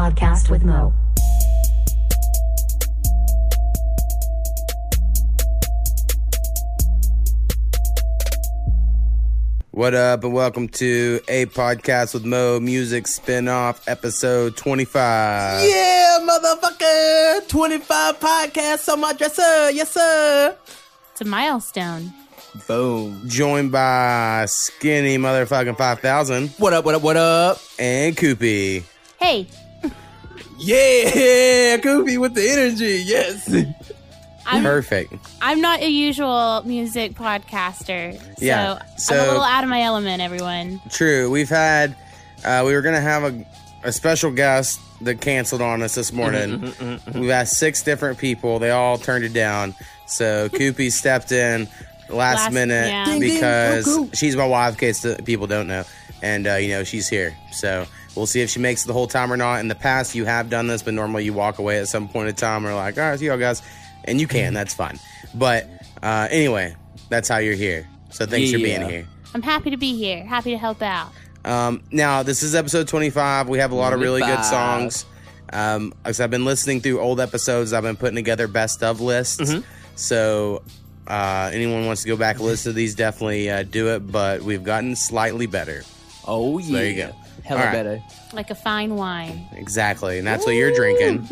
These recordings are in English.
podcast with Mo. What up, and welcome to a podcast with Mo Music spinoff episode 25. Yeah, motherfucker! 25 podcasts on my dresser. Yes, sir. It's a milestone. Boom. Joined by Skinny Motherfucking 5000 What up, what up, what up? and Koopy. Hey, Yeah, Koopy with the energy. Yes. I'm Perfect. I'm not a usual music podcaster, so, Yeah, I'm so- a little out of my element. Everyone, True. We've had, uh, we were going to have a, a special guest that canceled on us this morning. We've asked six different people. They all turned it down. So Koopy stepped in last, Last- minute yeah. Ding, ding, because go, go. she's my wife, in case the people don't know. And, uh, you know, she's here. So we'll see if she makes it the whole time or not. In the past, you have done this, but normally you walk away at some point in time or like, all right, see y'all guys. And you can. That's fine. But uh, anyway, that's how you're here. So thanks for being here. I'm happy to be here. Happy to help out. Um, now, this is episode 25. We have a lot of really good songs. Um, as I've been listening through old episodes, I've been putting together best of lists. Mm-hmm. So, uh, anyone wants to go back and listen to these, definitely uh, do it. But we've gotten slightly better. Oh, yeah. there you go. Hella All right. better. Like a fine wine, Exactly. And that's what you're drinking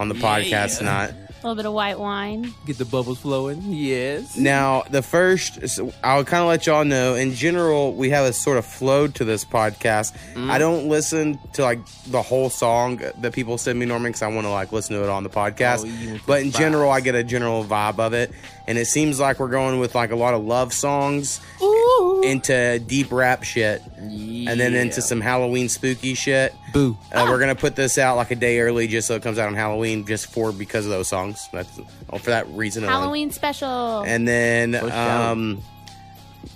on the podcast Yeah. tonight. A little bit of white wine. Get the bubbles flowing. Yes. Now, the first, so I'll kind of let y'all know. In general, we have a sort of flow to this podcast. Mm. I don't listen to like the whole song that people send me normally because I want to like listen to it on the podcast. Oh, but in the general, I get a general vibe of it, and it seems like we're going with like a lot of love songs Ooh. into deep rap shit, and then into some Halloween spooky shit. Boo. Uh, We're gonna put this out like a day early, just so it comes out on Halloween, just for because of those songs. That's oh, for that reason. alone Halloween special. and then um,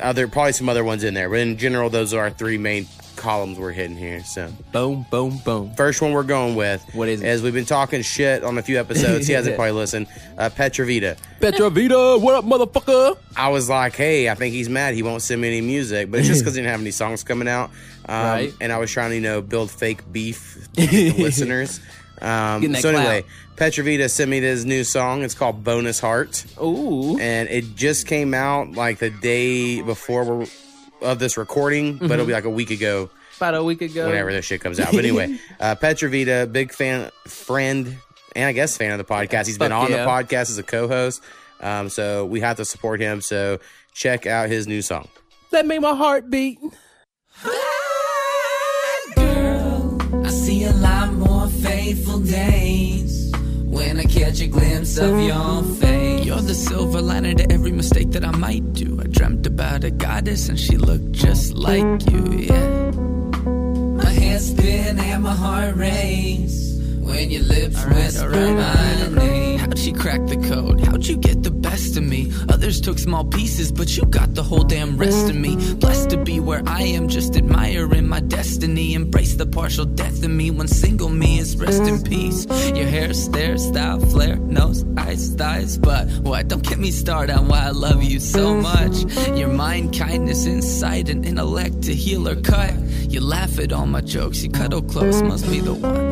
other probably some other ones in there. But in general, those are our three main columns we're hitting here. So Boom, boom, boom. first one we're going with, What is it? As we've been talking shit on a few episodes, he hasn't probably listened. Uh, Petravita. Petra Vita, what up, motherfucker? I was like, hey, I think he's mad. He won't send me any music, but it's just because he didn't have any songs coming out. Um, Right. And I was trying to, you know, build fake beef to the listeners. Um, so anyway, Petravita sent me this new song. It's called Bonus Heart. Ooh. and it just came out like the day before we're, of this recording, but it'll be like a week ago About a week ago. whenever this shit comes out. But anyway, uh, Petravita, big fan, friend, and I guess fan of the podcast. He's been on yeah. the podcast as a co-host, um, so we have to support him. So check out his new song. That made my heart beat. More faithful days when I catch a glimpse of your face. You're the silver liner to every mistake that I might do. I dreamt about a goddess and she looked just like you, yeah. My head spin and my heart race when your lips whisper alright, my alright. name. She cracked the code? How'd you get the best of me? Others took small pieces, but you got the whole damn rest of me. Blessed to be where I am, just admiring my destiny. Embrace the partial death of me when single me is rest in peace. Your hair, stare, style, flare, nose, eyes, thighs. But what? Don't get me started on why I love you so much. Your mind, kindness, insight, and intellect to heal or cut. You laugh at all my jokes, you cuddle close, must be the one.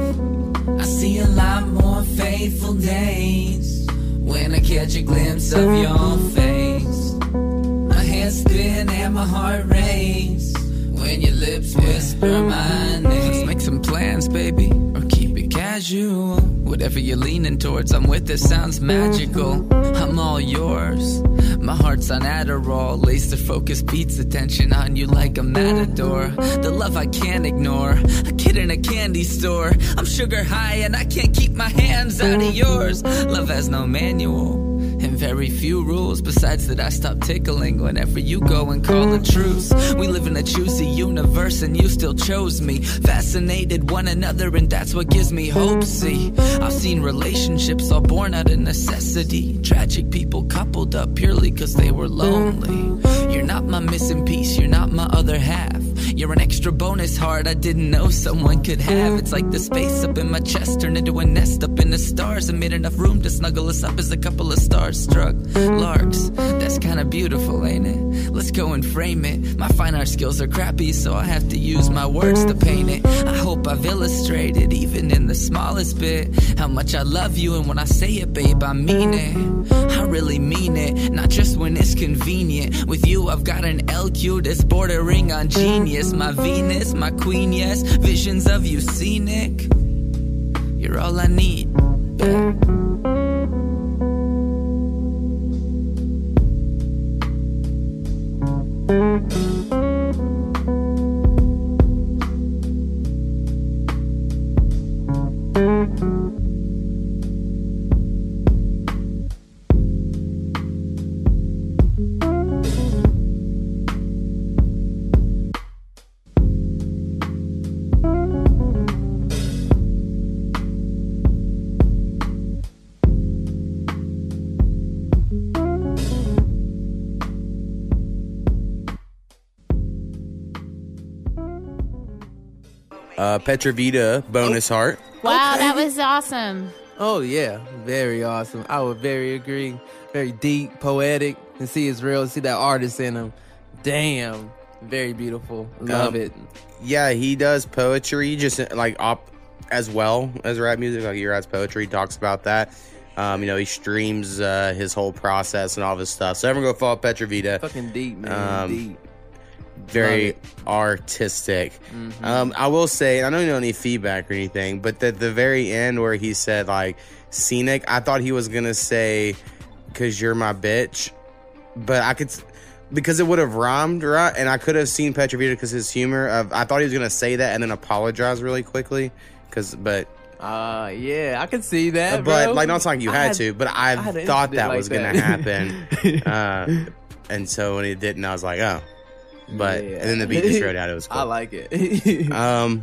I see a lot more faithful days when I catch a glimpse of your face. My head spin and my heart race when your lips whisper my name. Let's make some plans, baby, or keep it casual. Whatever you're leaning towards, I'm with it, sounds magical. I'm all yours. My heart's on Adderall, laser focus beats attention on you like a matador. The love I can't ignore, a kid in a candy store. I'm sugar high and I can't keep my hands out of yours. Love has no manual. Very few rules, besides that I stop tickling whenever you go and call a truce. We live in a choosy universe and you still chose me. Fascinated one another and that's what gives me hope. See, I've seen relationships all born out of necessity. Tragic people coupled up purely cause they were lonely. You're not my missing piece, you're not my other half. You're an extra bonus heart I didn't know someone could have. It's like the space up in my chest turned into a nest up in the stars and made enough room to snuggle us up as a couple of stars struck. Larks, that's kinda beautiful, ain't it? Let's go and frame it. My fine art skills are crappy, so I have to use my words to paint it. I hope I've illustrated, even in the smallest bit, how much I love you. And when I say it, babe, I mean it. I really mean it, not just when it's convenient. With you, I've got an LQ that's bordering on genius. My Venus, my queen, yes. Visions of you, scenic. You're all I need. babe. Uh, Petravita bonus heart. Wow, Okay. that was awesome. Oh yeah, very awesome. I would very agree. Very deep, poetic, and see it's real. See that artist in him. Damn, very beautiful. Love Um, it. Yeah, he does poetry just like op as well as rap music. Like he writes poetry, talks about that. Um, you know, he streams uh, his whole process and all of his stuff. So everyone go follow Petravita. Fucking deep, man. um, deep. Very artistic. Mm-hmm. Um, I will say, I don't need any feedback or anything, but at the very end where he said like scenic, I thought he was gonna say because you're my bitch, but I could because it would have rhymed right, and I could have seen Petravita because his humor of I thought he was gonna say that and then apologize really quickly because but Uh, yeah, I can see that. but bro. like not saying you I had, to, but I, I thought that like was gonna happen, uh, and so when it didn't, I was like oh, but Yeah. and then the beat just wrote out. It was cool. I like it. Um,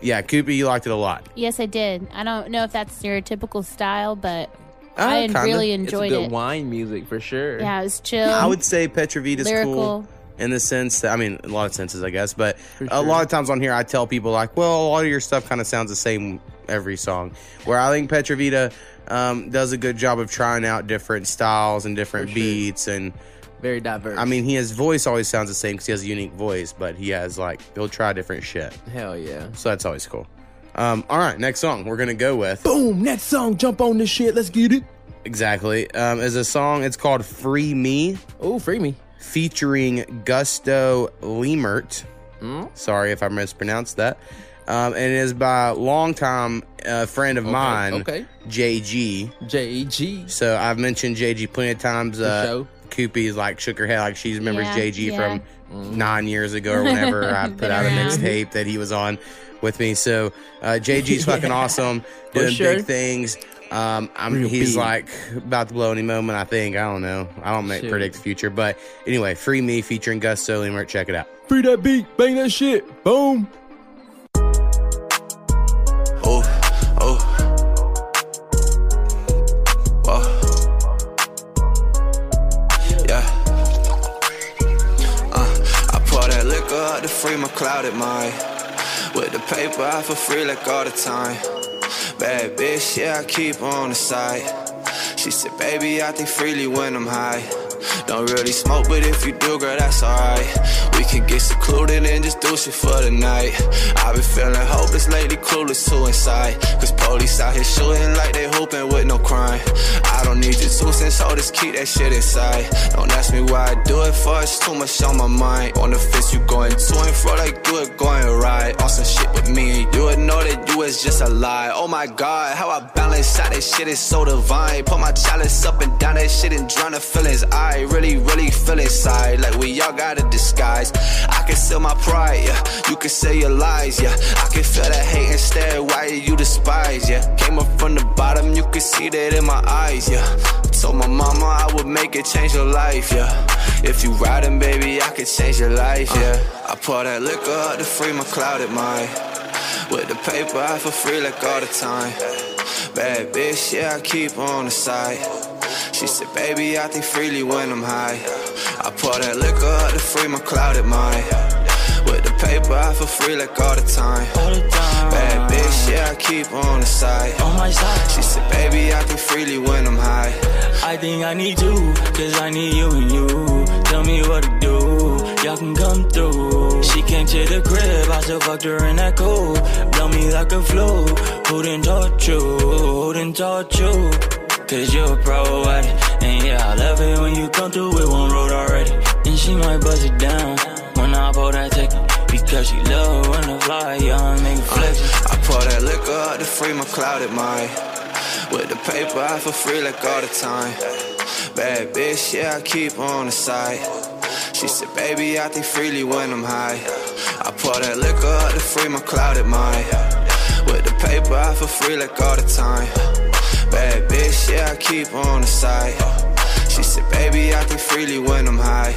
yeah, Cooper, you liked it a lot. Yes, I did. I don't know if that's your typical style, but Uh, I kinda. really it's enjoyed good it. wine music for sure. Yeah, it was chill. I would say Petravita's lyrical. cool in the sense that I mean, a lot of senses, I guess, but a lot of times on here, I tell people like, well, a lot of your stuff kind of sounds the same every song. Where I think Petravita um, does a good job of trying out different styles and different For sure. beats and. Very diverse. I mean, he his voice always sounds the same because he has a unique voice, but he has like he'll try different shit, hell yeah. so that's always cool. Um, all right, next song we're gonna go with Boom, next song, jump on this shit. Let's get it. exactly um, is a song. It's called "Free Me," Oh, free me. featuring Gusto Leimert. Hmm? Sorry if I mispronounced that. Um, and it is by a longtime uh, friend of mine, okay. JG. J E G. So I've mentioned JG plenty of times. Uh, show. Koopy's like shook her head like she remembers Yeah, JG yeah. from nine years ago or whenever I put Been out a mixtape that he was on with me. So uh, JG's fucking awesome, doing sure. big things. Um, I'm, Real he's big. like about to blow any moment. I think I don't know. I don't make predict the future, but anyway, free me featuring Gusto Leimert. Check it out. Free that beat, bang that shit. Boom. Free my clouded mind. With the paper I feel free like all the time. Bad bitch, yeah, I keep on the side. She said, baby, I think freely when I'm high. Don't really smoke, but if you do, girl, that's alright. We can get secluded and just do shit for the night. I've been feeling hopeless lately, clueless to inside. Cause police out here shooting like they hooping with no crime. I don't need your two cents, so just keep that shit inside. Don't ask me why I do it for, it's too much on my mind. On the fence, you going to and fro like you it going right. On some shit with me, you would know that you is just a lie. Oh my god, how I balance out that shit is so divine. Put my chalice up and down that shit and drown the feelings. I really, really feel inside like we all got a disguise. I can sell my pride, yeah. You can say your lies, yeah. I can feel that hate and stare. Why you despise, yeah. Came up from the bottom, you can see that in my eyes, yeah. Told my mama I would make it change your life, yeah. If you riding, baby, I could change your life, yeah. I pour that liquor out to free my clouded mind. With the paper I for free like all the time. Bad bitch, yeah, I keep on the side. She said, baby, I think freely when I'm high. I pour that liquor out to free my clouded mind. With the paper out for free like all the time. all the time. Bad bitch, yeah, I keep on the side. On my side. She said, baby, I think freely when I'm high. I think I need you, cause I need you and you. Tell me what to do, y'all can come through. She came to the crib, I still fucked her in that cool. Blow me like a flu. who didn't taught you? who didn't taught you? Cause you're a pro at it. And yeah, I love it when you come through with one road already. And she might buzz it down when I pull that ticket. Because she love when I fly, young nigga flex. I pour that liquor out to free my clouded mind. With the paper I for free like all the time. Bad bitch, yeah, I keep on the side. She said, baby, I think freely when I'm high. I pour that liquor out to free my clouded mind. With the paper I for free like all the time. Bad bitch, yeah, I keep on the side. She said, baby, I think freely when I'm high.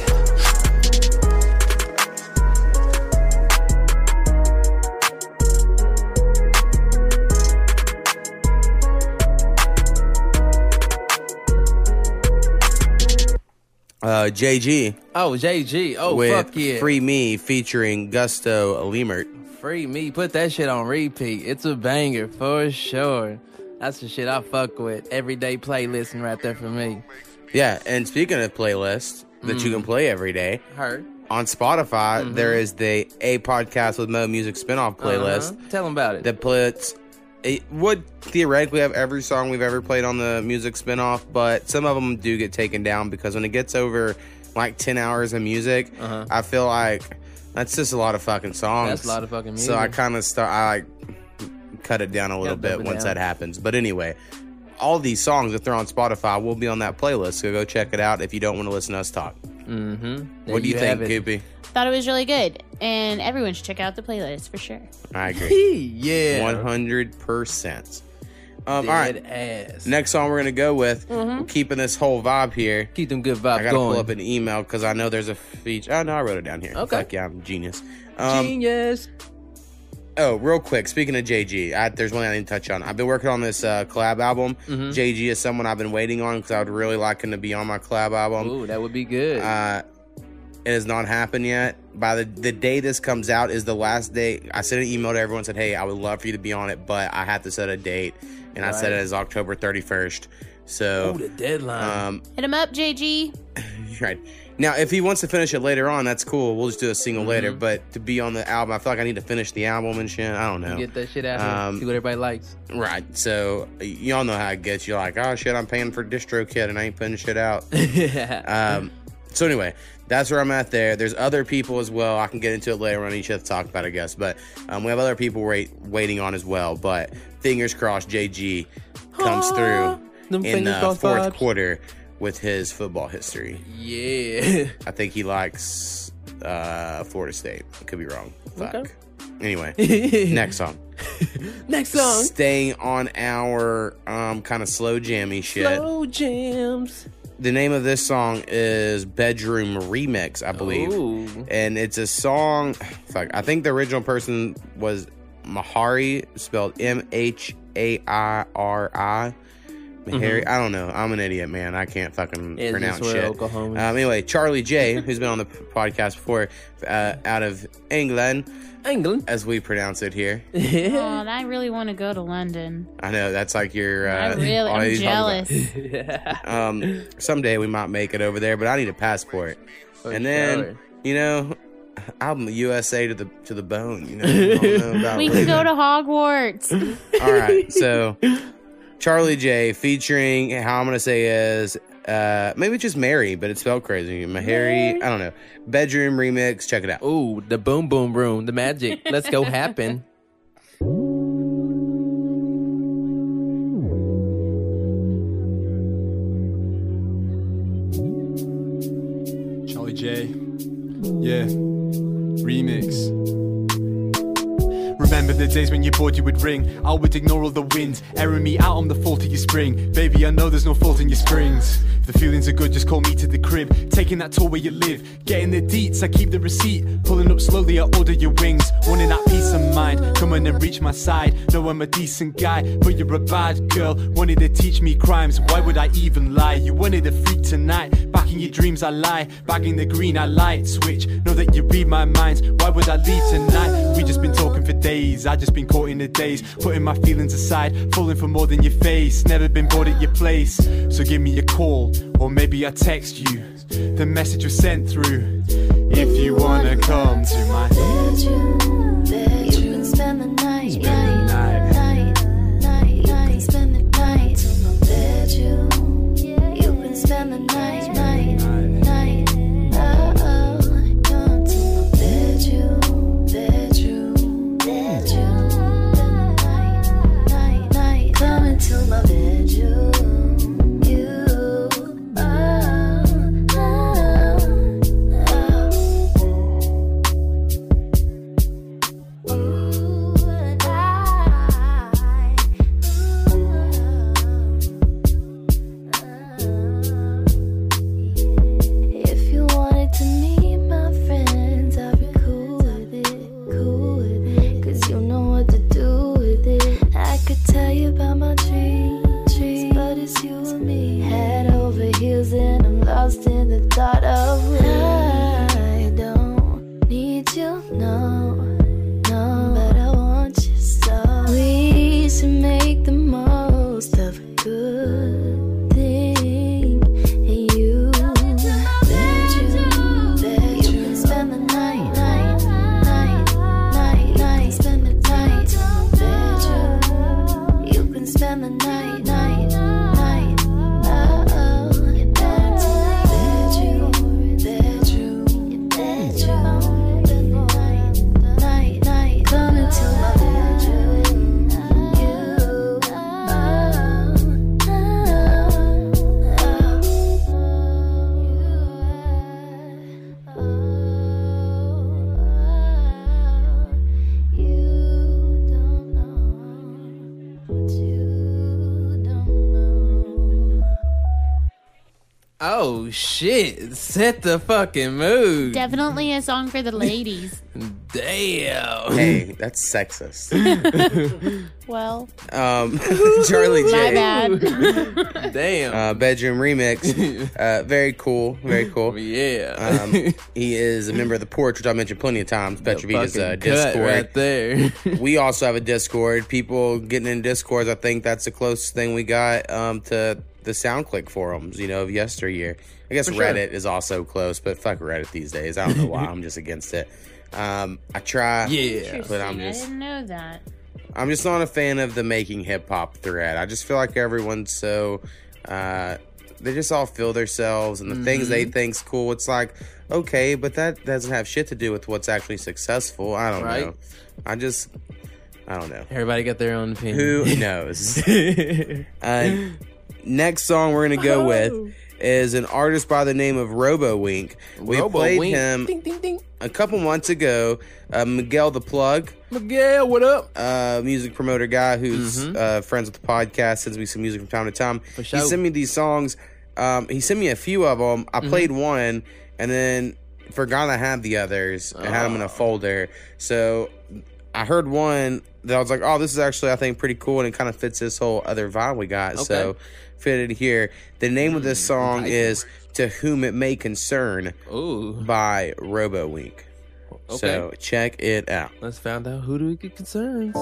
Uh, JG Oh, JG. Oh, with fuck yeah. Free Me featuring Gusto Leimert. Free me. Put that shit on repeat. It's a banger for sure. That's the shit I fuck with. Everyday playlisting right there for me. Yeah, and speaking of playlists that you Mm. can play every day Heard. on Spotify, Mm-hmm. there is the A Podcast with Mo Music spinoff playlist Uh-huh. Tell them about it. that puts. It would theoretically have every song we've ever played on the music spinoff, but some of them do get taken down because when it gets over like 10 hours of music, Uh-huh. I feel like that's just a lot of fucking songs. That's a lot of fucking So I kind of start, I like cut it down a little Gotta bit once down. that happens. But anyway, all these songs, if they're on Spotify, will be on that playlist. So go check it out if you don't want to listen to us talk. mm-hmm. what do you, think, Koopy? Thought it was really good, and everyone should check out the playlist for sure. I agree. yeah. 100%. Um, all right. ass. Next song we're gonna go with, Mm-hmm. we're keeping this whole vibe here. Keep them good vibes. I vibes gotta going. pull up an email because I know there's a feature. Oh no, I wrote it down here. Okay. Fuck yeah, I'm genius. Um, Genius. Oh, real quick. Speaking of JG, I, there's one I need to touch on. I've been working on this uh, collab album. Mm-hmm. JG is someone I've been waiting on because I would really like him to be on my collab album. Ooh, that would be good. Uh, it has not happened yet. By the the day this comes out is the last day. I sent an email to everyone said, "Hey, I would love for you to be on it, but I have to set a date." And I set it Right. as October 31st. So, Ooh, the deadline. um, Hit him up, JG. right now, if he wants to finish it later on, that's cool. We'll just do a single later. But to be on the album, I feel like I need to finish the album and shit. I don't know. Get that shit out. Um, See what everybody likes. Right. So y'all know how it gets. You're like, oh shit, I'm paying for DistroKid and I ain't putting shit out. Um, so anyway, that's where I'm at there. There's other people as well. I can get into it later on. Each have to talk about, it, I guess. But um, we have other people wait, waiting on as well. But fingers crossed, JG comes through Them in the fourth vibes. quarter with his football history. yeah. I think he likes uh, Florida State. I could be wrong. Fuck. Okay. Anyway, next song. Next song. Staying on our um, kind of slow jammy shit. Slow jams. The name of this song is Bedroom Remix, I believe. Ooh. And it's a song. Fuck, I think the original person was Mahari, spelled M H A I R I. Mahari. I don't know. I'm an idiot, man. I can't fucking Is pronounce this where shit. Oklahoma? Um, anyway, Charlie J, who's been on the podcast before, uh, out of England, England. as we pronounce it here. Oh, and I really want to go to London. I know that's like your. Uh, I really, I'm you talk jealous. Um, someday we might make it over there, but I need a passport. For and then sure. you know, I'm the USA to the to the bone. You know, know about We can go to Hogwarts. All right, so Charlie J featuring how I'm gonna say is uh maybe just Mary, but it's spelled crazy. Mahari, I don't know. Bedroom remix. Check it out. Ooh, the boom boom room, the magic. Let's go happen. Charlie J. Yeah. Remember the days when you bored you would ring. I would ignore all the winds, airing me out on the fault of your spring. Baby, I know there's no fault in your springs. If the feelings are good, just call me to the crib. Taking that tour where you live, getting the deets, I keep the receipt. Pulling up slowly, I order your wings. Wanting that peace of mind, come on and reach my side. Know I'm a decent guy, but you're a bad girl. Wanted to teach me crimes, why would I even lie? You wanted a freak tonight, back in your dreams I lie. Bagging the green, I light switch. Know that you read my mind, why would I leave tonight? We just been talking for days, I just been caught in the days. Putting my feelings aside, falling for more than your face. Never been bored at your place, so give me a call, or maybe I text you. The message was sent through. If you wanna come to my shit! Set the fucking mood. Definitely a song for the ladies. Damn. Hey, that's sexist. well, Um, Charlie my bad. Damn. Uh, bedroom remix. Uh, very cool. Very cool. yeah. Um, he is a member of the porch, which I mentioned plenty of times. Petravita's uh, Fucking cut Discord. right there. we also have a Discord. People getting in Discords, I think that's the closest thing we got um, to the SoundClick forums, you know, of yesteryear. I guess sure. Reddit is also close, but fuck Reddit these days. I don't know why. I'm just against it. Um, I try, yeah. but I'm just. I just didn't know that. I'm just not a fan of the making hip hop thread. I just feel like everyone's so uh they just all feel themselves and the things they think's cool. It's like, okay, but that doesn't have shit to do with what's actually successful. I don't Right. know. I just I don't know. Everybody got their own opinion. Who knows? uh, next song we're gonna go with is an artist by the name of Robowinck. We Robo played Wink. him Ding, ding, ding. a couple months ago. Uh, Miguel the Plug Miguel, what up? uh, music promoter guy who's uh, friends with the podcast, sends me some music from time to time. He sure. sent me these songs. Um, he sent me a few of them. I played one and then forgot I had the others. I had them in a folder. So I heard one that I was like, oh, this is actually, I think, pretty cool. And it kind of fits this whole other vibe we got. So Okay. Fitted here. The name of this mm, song is To Whom It May Concern Ooh. by Robowinck. So Okay. check it out. Let's find out who do we get concerns.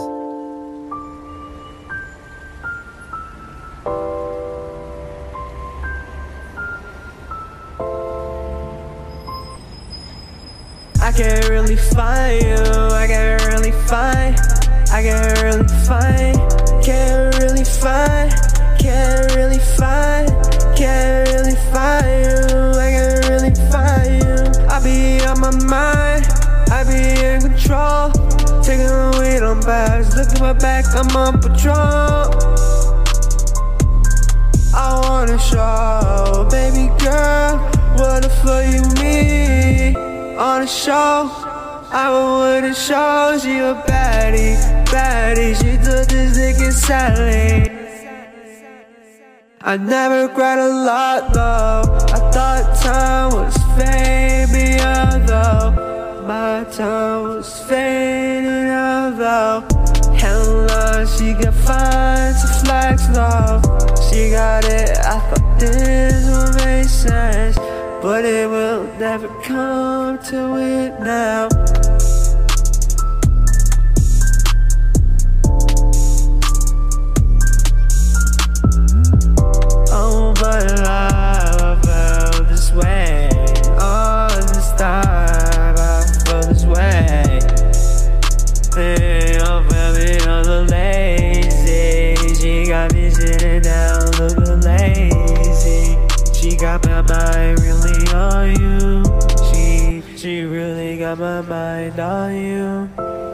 I can't really find you. I can't really find. I can't really find. Can't really find. Can't really find. Can't really find you. I can't really find you. I be on my mind. I be in control. Taking the wheel on bags. Look at my back. I'm on patrol. I wanna show, baby girl, what the fuck you mean? On the show, I wanna show she a baddie. baddie, she took this nigga silent. I never cried a lot though. I thought time was fading out though. My time was fading out though. Hella, she can find some flex though. She got it, I thought this would make sense. But it will never come to it now. This way. This time, I this way. Lazy. She got me sitting down, looking lazy. She got my mind really on you. She, she really got my mind on you.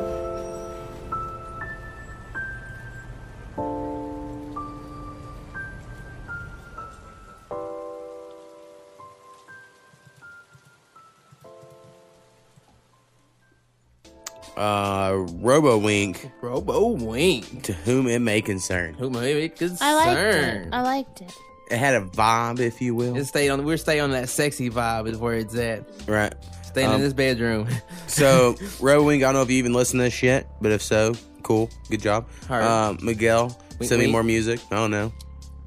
Uh, Robowinck. Robo Wink. To whom it may concern. Who may be concerned. I liked it. I liked it. It had a vibe, if you will. It stayed on. We're staying on that sexy vibe. Is where it's at. Right. Staying in Um, this bedroom. So, Robowinck, I don't know if you even listen to this shit, but if so, cool. Good job. Heard. Um, Miguel, Wink, send me more music. I don't know.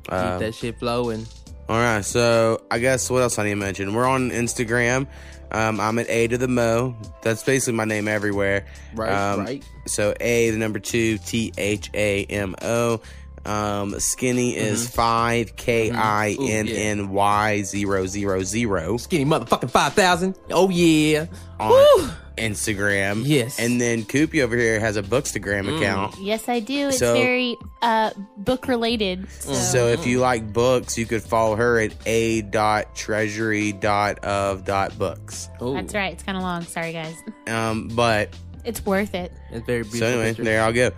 Keep Um, that shit flowing. All right, so I guess what else I need to mention? We're on Instagram. Um, I'm at A to the Mo. That's basically my name everywhere. Right, Um, right. So A, the number two, T H A M O. Um, skinny is five K I N N Y zero zero zero. Skinny motherfucking five thousand. Oh yeah. On Instagram. Yes. And then Koopy over here has a Bookstagram Mm. account. Yes, I do. It's So- very uh, book related. So. So if you like books, you could follow her at a dot treasury dot of dot books. That's right. It's kind of long. Sorry, guys. Um, but It's worth it. It's very so anyway, there I'll go.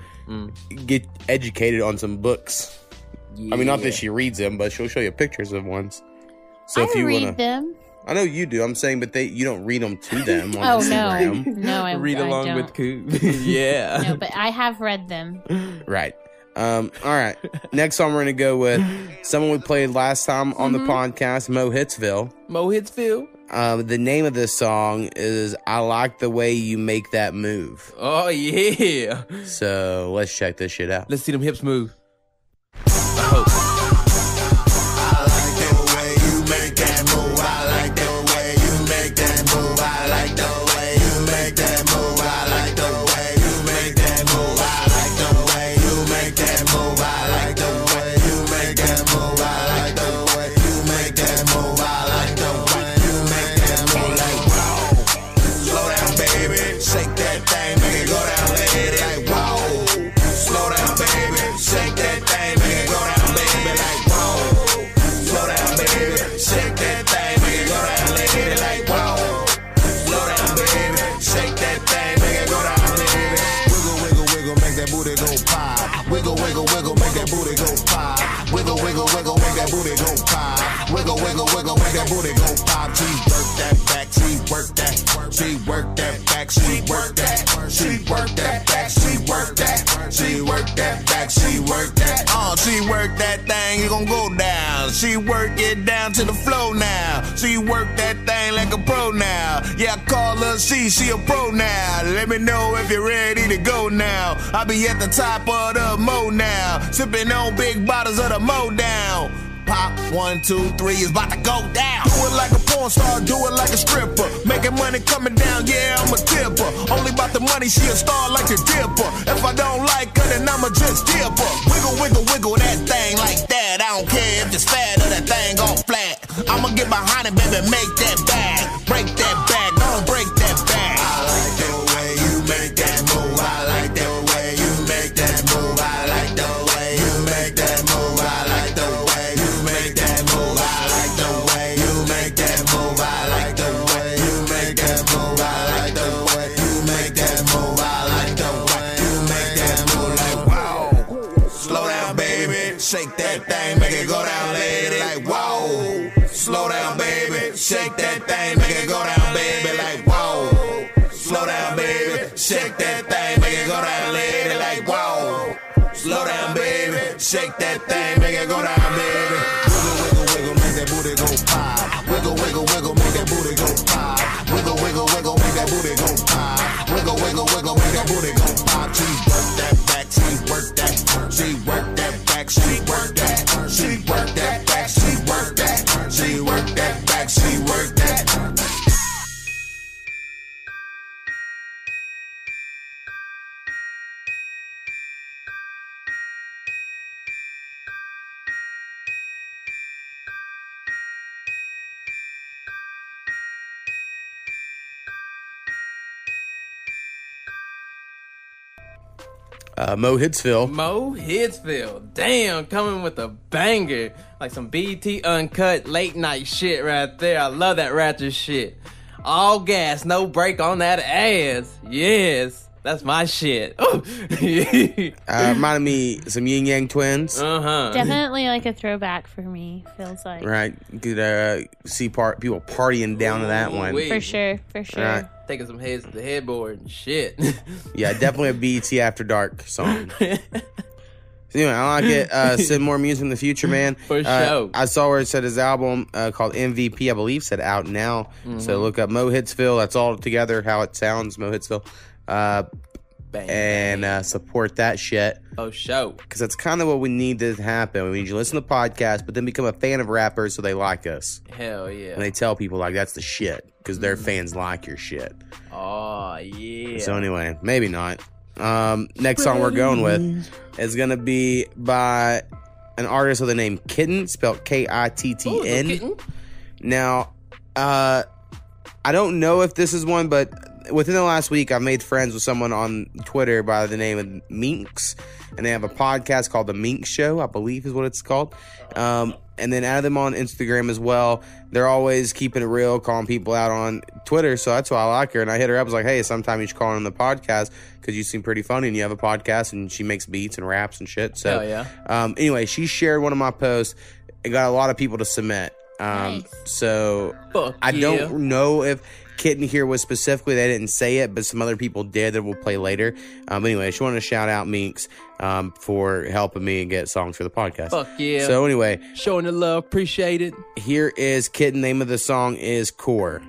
Get educated on some books. I mean, not that she reads them, but she'll show you pictures of ones. So I if you read wanna, them. I know you do. I'm saying, but they you don't read them to them on Oh Instagram. no, no, I Read I along don't. with Coop. yeah. No, but I have read them. Right. Um, all right. Next song we're gonna go with someone we played last time on Mm-hmm. the podcast, Mohitsville. Mo Hitsville. Um, the name of this song is "I Like the Way You Make That Move." Oh yeah. So let's check this shit out. Let's see them hips move. She work that back, she work that. She work that back, she work that. She work that back, she work that. Oh, she work that thing, it gon' go down. She work it down to the flow now. She work that thing like a pro now. Yeah, I call her she, she a pro now. Let me know if you're ready to go now. I be at the top of the mo now, sipping on big bottles of the mo down. Pop, one, two, three, it's about to go down. Do it like a porn star, do it like a stripper. Making money coming down, yeah, I'm a tipper. Only about the money, she a star like a dipper. If I don't like her, then I'ma just dip her. Wiggle, wiggle, wiggle that thing like that. I don't care if it's fat or that thing gon' flat. I'ma get behind it, baby, make that bag. Break that bag, move. I like the way you make that move. I like the way you make that move. I like the way you make that move. Like wow, slow down, baby, shake that thing, make it go down, lady. Like slow down, baby, shake that thing, make it go down, baby. Like slow down, baby, shake that thing, make it go down, lady. Like wow. Slow down, baby, Shake that thing, make it go down, She work that back, she work that. She work that back, she work that. She work that back, she work that. She work that back, she work Uh, Mohitsville. Mo Hidsville. Damn, coming with a banger. Like some BET uncut late night shit right there. I love that ratchet shit. All gas, no break on that ass. Yes. That's my shit. Ooh. Uh, reminded me some Ying Yang Twins. uh-huh. Definitely like a throwback for me. Feels like Right, you could uh, see part people partying down to that one. Ooh-wee. for sure, for sure. Right. Taking some heads to the headboard and shit. Yeah, definitely a BET After Dark song. So anyway, I like it. Uh, send more music in the future, man. For Uh, sure. I saw where it said his album uh, called MVP, I believe, said out now. Mm-hmm. So look up Mohitsville. That's all together how it sounds, Mohitsville. Bang, and uh, support that shit oh, show. because that's kind of what we need to happen. We need you to listen to podcasts, but then become a fan of rappers so they like us. Hell yeah. And they tell people like that's the shit because their fans like your shit. Oh, yeah. So anyway, maybe not. Um, next song we're going with is gonna be by an artist with the name Kittn, spelled K I T T N. Now, uh, I don't know if this is one, but within the last week, I've made friends with someone on Twitter by the name of Minx, and they have a podcast called The Minx Show, I believe is what it's called. Um, and then add them on Instagram as well. They're always keeping it real, calling people out on Twitter, so that's why I like her. And I hit her up, I was like, "Hey, sometime you should call on the podcast because you seem pretty funny, and you have a podcast, and she makes beats and raps and shit." So, Hell yeah. um, anyway, she shared one of my posts. It got a lot of people to submit. Um, Nice. So Fuck I don't know if Kittn here was specifically, they didn't say it, but some other people did that we'll play later. Um, anyway, she wanted to shout out Minx um, for helping me get songs for the podcast. Fuck yeah. So anyway, Showing the love, appreciate it. here is Kittn. Name of the song is Core,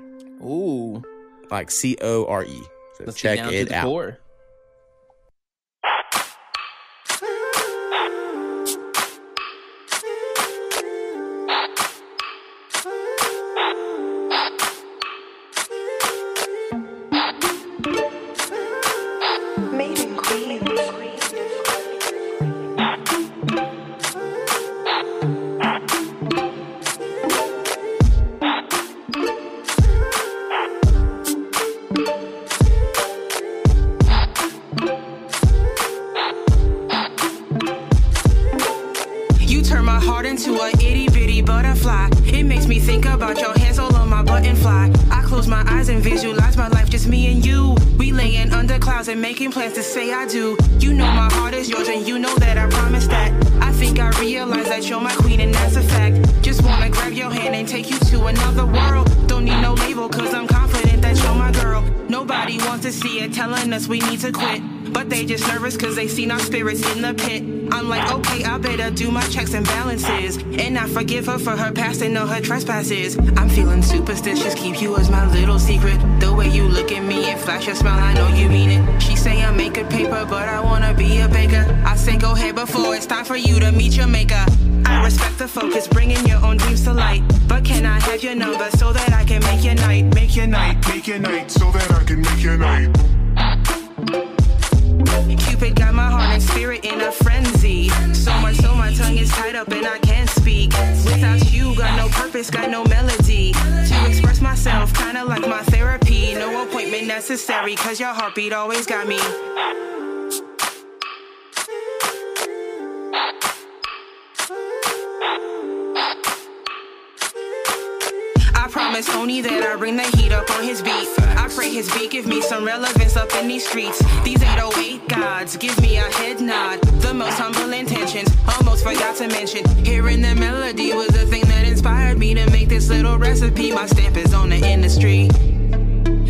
Ooh. like C O R E. So Let's check it out. core. I forgive her for her past and all her trespasses. I'm feeling superstitious, keep you as my little secret. The way you look at me and flash your smile, I know you mean it. She say I make good paper, but I wanna be a baker. I say go ahead before it's time for you to meet your maker. I respect the focus, bringing your own dreams to light. But can I have your number so that I can make your night? Make your night. Make your night so that I can make your night. Purpose, got no melody. To express myself, kinda like my therapy. No appointment necessary, cause your heartbeat always got me. I promise Oni that I bring the heat up on his beat. Pray his beat give me some relevance up in these streets. These 808 gods give me a head nod. The most humble intentions, almost forgot to mention. Hearing the melody was the thing that inspired me to make this little recipe. My stamp is on the industry.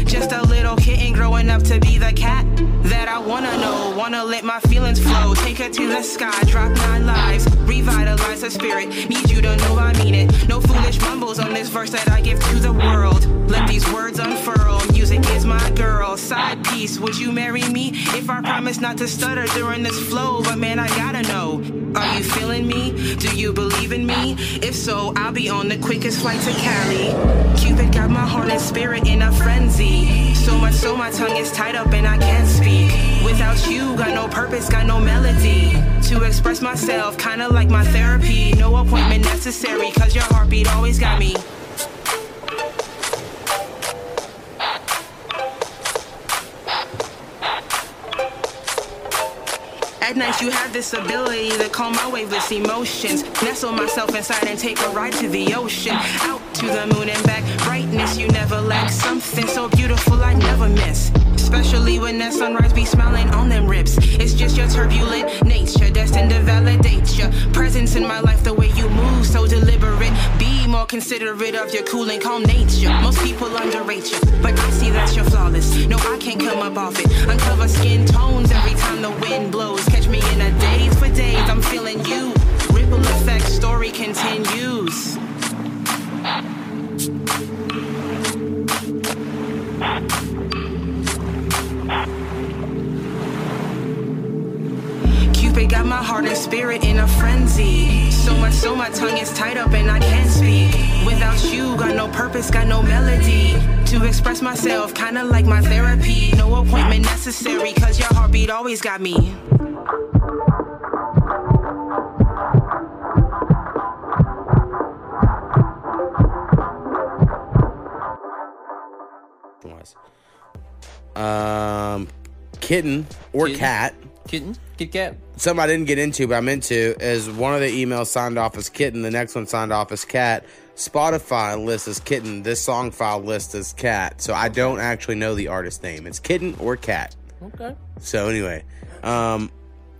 Just a little kitten growing up to be the cat that I wanna know. Wanna let my feelings flow. Take her to the sky, drop nine lives, revitalize her spirit. Need you to know I mean it. No foolish mumbles on this verse that I give to the world. Let these words unfurl. Music is my girl. Side piece, would you marry me if I promise not to stutter during this flow? But man, I gotta know. Are you feeling me? Do you believe in me? If so, I'll be on the quickest flight to Cali. Cupid got my heart and spirit in a frenzy. So much so my tongue is tied up and I can't speak. Without you, got no purpose, got no melody. To express myself, kinda like my therapy. No appointment necessary, cause your heartbeat always got me. At night, you have this ability to calm my waveless emotions. Nestle myself inside and take a ride to the ocean. Out to the moon and back. Brightness you never lack. Something so beautiful I never miss. Especially when that sunrise be smiling on them rips. It's just your turbulent nature destined to validate your presence in my life. The way you move, so deliberate. Be more considerate of your cool and calm nature. Most people underrate you, but I see that you're flawless. No, I can't come up off it. Uncover skin tones every time the wind blows. Catch me in a daze for days. I'm feeling you. Ripple effect story continues. Cupid got my heart and spirit in a frenzy. So much so my tongue is tied up and I can't speak. Without you, got no purpose, got no melody. To express myself, kinda like my therapy. No appointment necessary, cause your heartbeat always got me. Was. Um, kitten or Kitten? cat. Kitten? Kit Kat? Something I didn't get into, but I'm into is one of the emails signed off as Kittn, the next one signed off as cat. Spotify lists as Kittn. This song file lists as cat. So I don't actually know the artist name. It's Kittn or cat. Okay. So anyway, um,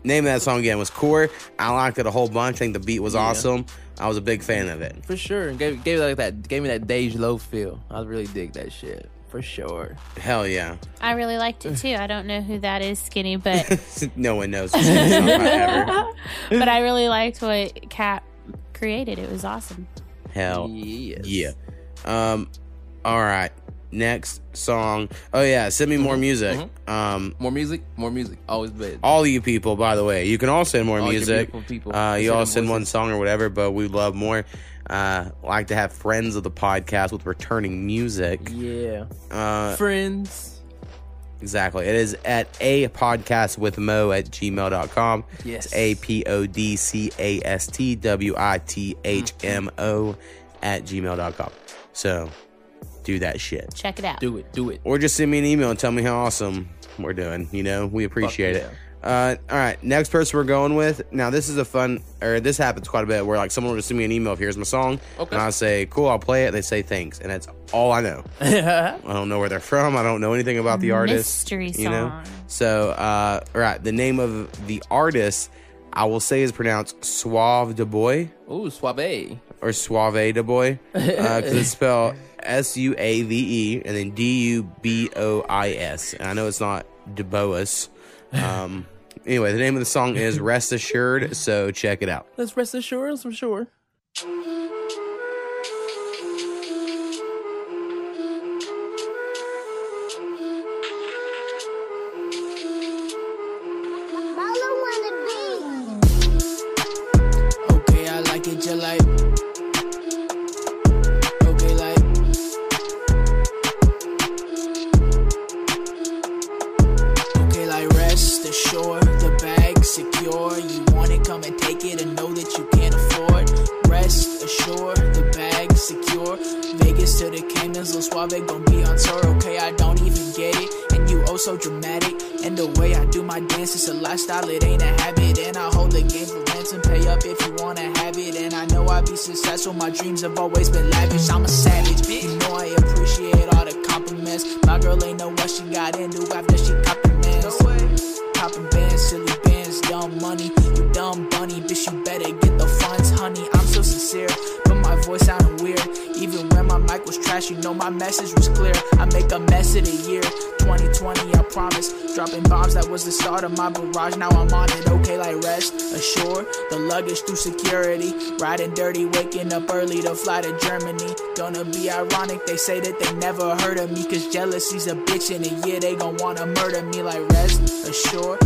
name of that song again was Core. I liked it a whole bunch. I think the beat was Yeah. awesome. I was a big fan of it. For sure. Gave, gave like that gave me that Dej Loaf feel. I really dig that shit. For sure. Hell yeah. I really liked it too. I don't know who that is, Skinny, but no one knows. This song ever. but I really liked what Kat created. It was awesome. Hell yeah. Um, all right. Next song. Oh yeah, send me more music. Um, more music, more music. Always good. All you people, by the way, you can all send more All music. beautiful people. Uh, you Send all them send one song or whatever, but we love more. Uh, like to have friends of the podcast with returning music. Yeah. Uh, Friends. Exactly. It is at a podcast with Mo at gmail.com. Yes. It's A P O D C A S T W I T H M O at gmail.com. So do that shit. Check it out. Do it. Do it. Or just send me an email and tell me how awesome we're doing. You know, we appreciate it. Uh, all right, next person we're going with. Now, this is a fun, or this happens quite a bit where like someone will just send me an email. Here's my song, Okay. and I say, "Cool, I'll play it." They say thanks, and that's all I know. I don't know where they're from. I don't know anything about the artist. Mystery You know. song. So, uh, all right, the name of the artist I will say is pronounced Suave de Boy Ooh, Suave. or Suave de Boy because it's spelled S U A V E and then D U B O I S. And I know it's not DeBoas. Um, anyway, the name of the song is Rest Assured. So check it out. Let's rest assured, I'm sure. Say that they never heard of me. Cause jealousy's a bitch, and a year they gon' wanna murder me. Like rest assured.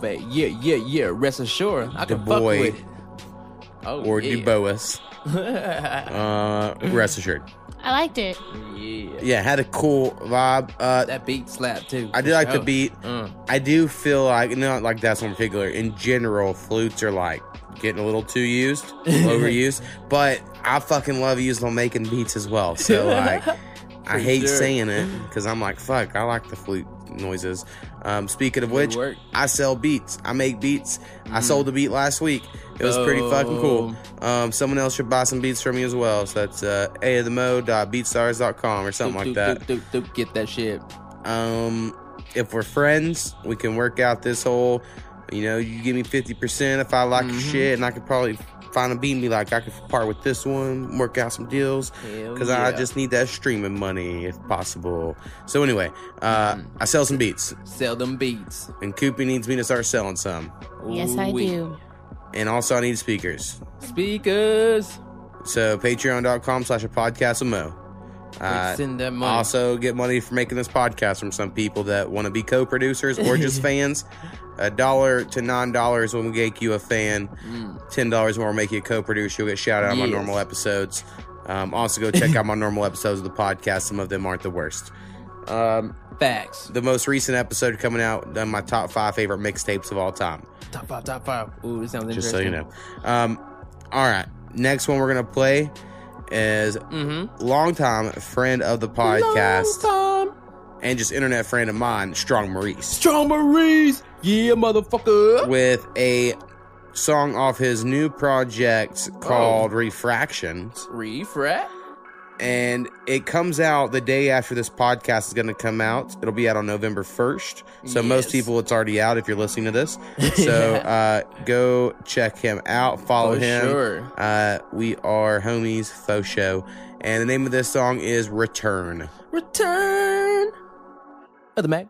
Suave, Suave. Yeah, yeah, yeah. Rest assured. I Du can fuck with it. Oh, or yeah. Du Bois. Uh, rest assured. I liked it. Yeah. Yeah, had a cool vibe. Uh, That beat slap too. I do for like the beat. Mm. I do feel like not like that one in particular. In general, flutes are like getting a little too used, overused. But I fucking love using them making beats as well. So like, I hate sure. saying it because I'm like, fuck, I like the flute noises. Um, speaking of which. I sell beats. I make beats. I sold a beat last week. It was pretty fucking cool. Um, someone else should buy some beats from me as well. So that's uh, a of the mo.beatstars.com or something like Doop, that. doop, doop, doop, Get that shit. Um, if we're friends, we can work out this whole. You know, you give me fifty percent if I like your Mm-hmm. shit, and I could probably find a beat me like, I could part with this one, work out some deals, Hell because I just need that streaming money if possible. So anyway, uh, Mm-hmm. I sell some beats, Sell them beats. and Koopy needs me to start selling some, Yes, I Ooh-wee. do. and also I need speakers. Speakers. So patreon.com slash a podcast with Mo. Uh, send that money. Also, get money for making this podcast from some people that want to be co-producers or just fans. A dollar to nine dollars will make you a fan. Ten dollars more will make you a co-producer. You'll get shout out on my normal episodes. Um, also, go check out my normal episodes of the podcast. Some of them aren't the worst. Um, Facts. the most recent episode coming out, done my top five favorite mixtapes of all time. Top five, top five. Ooh, this sounds Just so you know. Um, all right, next one we're gonna play is Mm-hmm. longtime friend of the podcast and just internet friend of mine, Strong Maurice, Strong Maurice. Yeah, motherfucker. with a song off his new project Oh. called Refractions. Refract. And it comes out the day after this podcast is going to come out. It'll be out on November 1st. So most people, it's already out if you're listening to this. So uh, go check him out. Follow For him. sure. Uh, we are homies, faux show. And the name of this song is Return. Return of the Mac.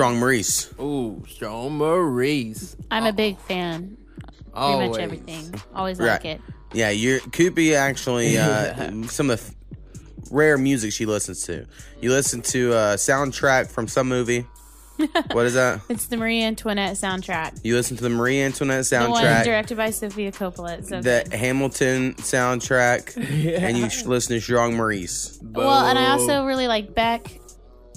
Strong Maurice. Ooh, Strong Maurice. I'm a big fan. Pretty much everything. Always Right. like it. Yeah, you're Koopy actually uh, some of the f- rare music she listens to. You listen to a soundtrack from some movie. what is that? It's the Marie Antoinette soundtrack. You listen to the Marie Antoinette The one soundtrack, directed by Sofia Coppola. So the Hamilton soundtrack, and you listen to Strong Maurice. Well, and I also really like Beck.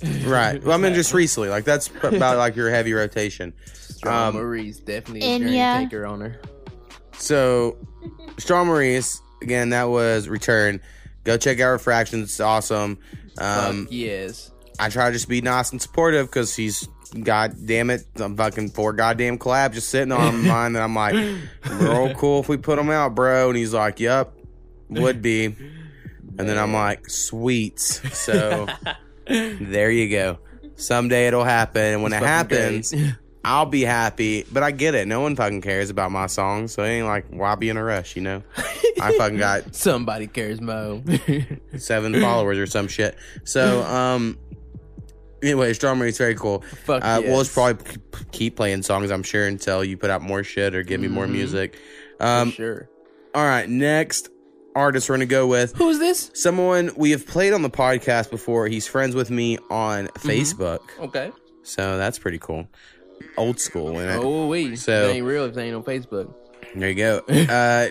Right. Well, I mean, just recently. Like that's about like your heavy rotation. Strong Um, Maurice definitely a Enya. journey taker on her. So, Strong Maurice again. That was Return. Go check out Refractions. It's awesome. Um, Fuck yes. I try to just be nice and supportive because he's god damn it, I'm fucking four goddamn collab just sitting on mine. And I'm like, real cool if we put them out, bro. And he's like, yep, would be. And then I'm like, sweet. So there you go. Someday it'll happen. And when it fucking happens, I'll be happy. But I get it. No one fucking cares about my songs. So it ain't like, why be in a rush, you know? I fucking got Somebody cares, Mo. seven followers or some shit. So, um, anyway, Strawberry is very cool. Fuck uh, We'll just probably keep playing songs, I'm sure, until you put out more shit or give me more Mhm. music. Um, For sure. all right, next artist we're gonna go with Who's this? someone we have played on the podcast before. He's friends with me on Mm-hmm. Facebook, Okay. so that's pretty cool. Old school, it. Oh, wait. So- it ain't real if they ain't on Facebook. There you go. Uh,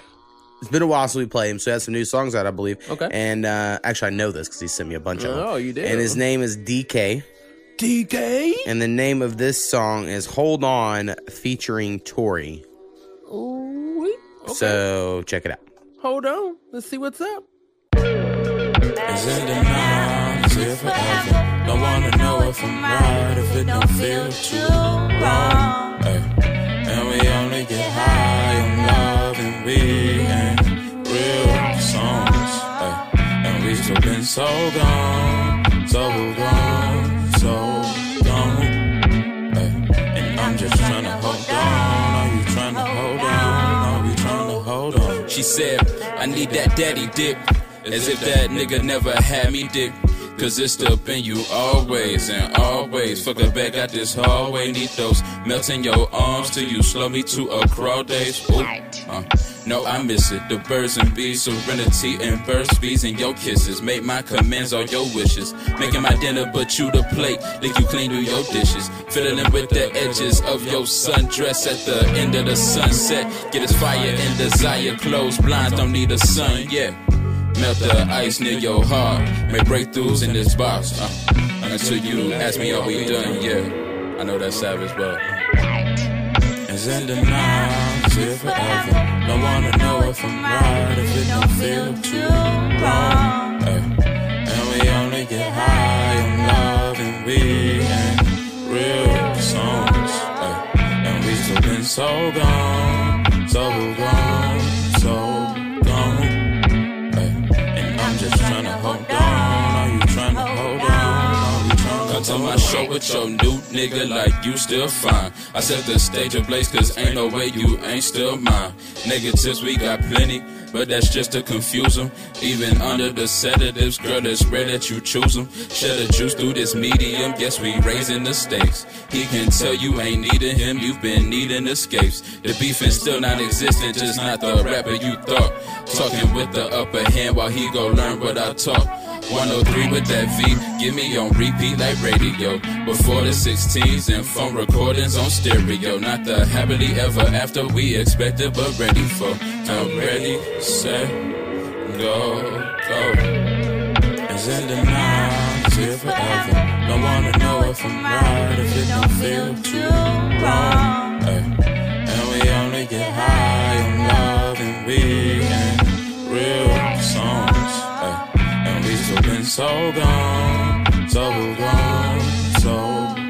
it's been a while since we played him, so he has some new songs out, I believe. Okay. And uh, actually, I know this because he sent me a bunch of them. Oh, you did. And his name is DK. DK. And the name of this song is Hold On featuring Torie. Ooh, okay. So check it out. Hold on. Let's see what's up. Forever. Don't wanna know if I'm right, if it don't feel too wrong. Ay. And we only get high on love and we ain't real songs. Ay. And we still been so gone, so gone, so gone. Ay. And I'm just trying to hold on. She said, I need that daddy dick. As if that nigga never had me dick. Cause it's still been you always and always. Fuck the back out this hallway. Need those melt in your arms till you slow me to a crawl days. Ooh, uh, no, I miss it. The birds and bees, serenity and burst bees and your kisses. Make my commands all your wishes. Making my dinner, but you the plate. Lick you clean do your dishes. Fiddling with the edges of your sundress at the end of the sunset. Get us fire and desire. Close blinds, don't need a sun, yeah. Melt the ice near your heart. Make breakthroughs in this box. Uh, until you ask me, are we done? Yeah. I know that's savage, but. It's in the night, here forever. Don't wanna know if I'm right, if it don't feel too wrong. Ay. And we only get high on love and we ain't real songs. Ay. And we still been so gone, so gone, so just trying to hold on. Come to my show with your new nigga like you still fine. I set the stage ablaze cause ain't no way you ain't still mine. Negatives we got plenty, but that's just to confuse them. Even under the sedatives, girl, it's rare that you choose them. Share the juice through this medium, guess we raising the stakes. He can tell you ain't needing him, you've been needing escapes. The beef is still not existent, just not the rapper you thought. Talking with the upper hand while he go learn what I talk. 103 with that V, give me on repeat like radio. Before the 16s and phone recordings on stereo. Not the happily ever after we expected but ready for. I'm ready, set, go, go. It's in the night, here forever. Don't wanna know if I'm right, if it don't feel too wrong. And we only get high on love and we ain't real songs. And we still been so gone, so gone, so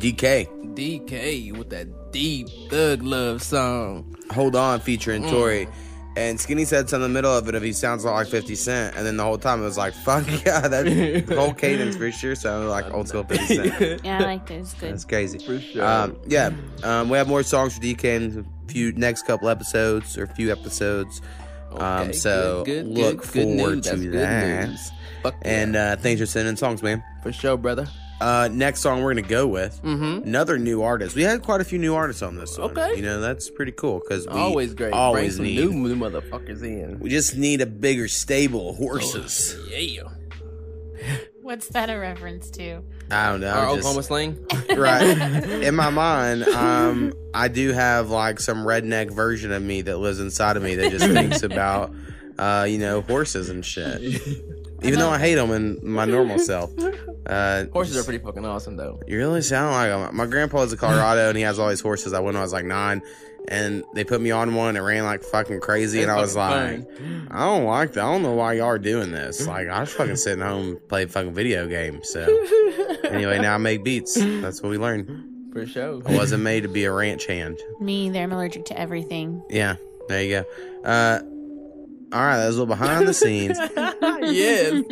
DK. DK with that deep thug love song. Hold on, featuring Mm. Torie. And Skinny said something in the middle of it if he sounds like 50 Cent. And then the whole time it was like, fuck yeah, that whole cadence for sure sounded like old school 50 Cent. Yeah, I like it. It's good. That's crazy. sure. Um, yeah, um, we have more songs for DK in a few next couple episodes or few episodes. um, so good, good, look good, forward news. to that. And uh, thanks for sending songs, man. For sure, brother. Uh, next song we're gonna go with Mhm. another new artist. We had quite a few new artists on this one. Okay. you know that's pretty cool because we always great. Always Bring need. new, new motherfuckers in. we just need a bigger stable of horses. Yeah. What's that a reference to? I don't know. Our just- Oklahoma slang. right in my mind um i do have like some redneck version of me that lives inside of me that just thinks about uh you know horses and shit even though i hate them in my normal self uh Horses are pretty fucking awesome, though. you really sound like 'em. my grandpa lives in colorado and he has all these horses i went when i was like nine and they put me on one and it ran like fucking crazy and i was like i don't like that i don't know why y'all are doing this like i was fucking sitting home play fucking video games so anyway now i make beats that's what we learned For sure. I wasn't made to be a ranch hand. Me either. I'm allergic to everything. Yeah, there you go. Uh, all right, that was a little behind the scenes. yes.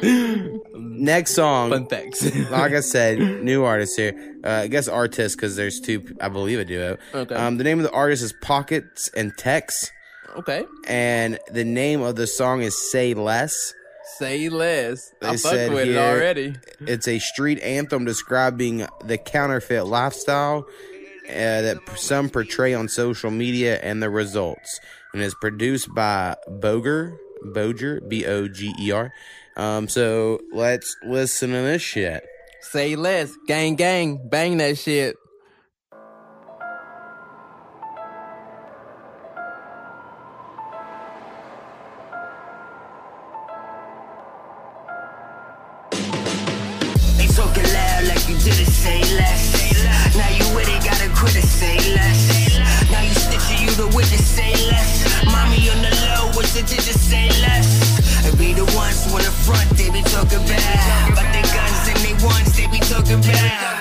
Next song. Fun facts. like I said, new artist here. Uh, I guess artist because there's two, I believe, a duo. Okay. Um, the name of the artist is Pockets and Tex, Okay. and the name of the song is Say Less. Say less. I They fuck said with it already. It's a street anthem describing the counterfeit lifestyle uh, that some portray on social media and the results. And is produced by Boger, Boger, B O G E R. Um, so let's listen to this shit. Say less. Gang, gang. Bang that shit. Say less? I be the ones who in the front, they be talking bad. But they guns and they ones, they be talking bad.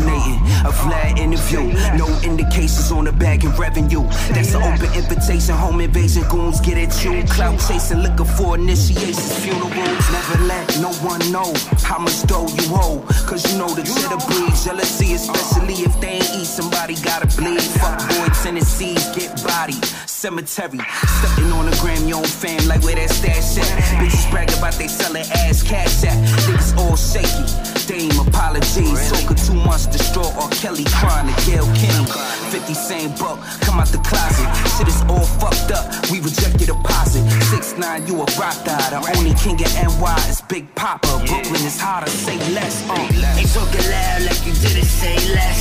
Self-incriminating. A flat interview, no indications on the bag and revenue. That's an open invitation. Home invasion goons get at you. Clout chasing, looking for initiations, funerals. Never let no one know how much dough you hold. Cause you know the cheddar breed. Jealousy, especially if they ain't eat. Somebody gotta bleed. Fuck boy, Tennessee, get bodied. Cemetery, stepping on the gram, your own fam, like where that stash at. Bitches brag about they selling ass cash at. Niggas all shaky. Dame apologies. Soaker two months distraught. R. Kelly crying to Gayle King. 50 same buck, come out the closet. Shit is all fucked up. We reject your deposit. 6 9 you a rock guy. The only king of NY is Big Poppa. Brooklyn is hotter, say less. Uh. They talking loud like you didn't say less.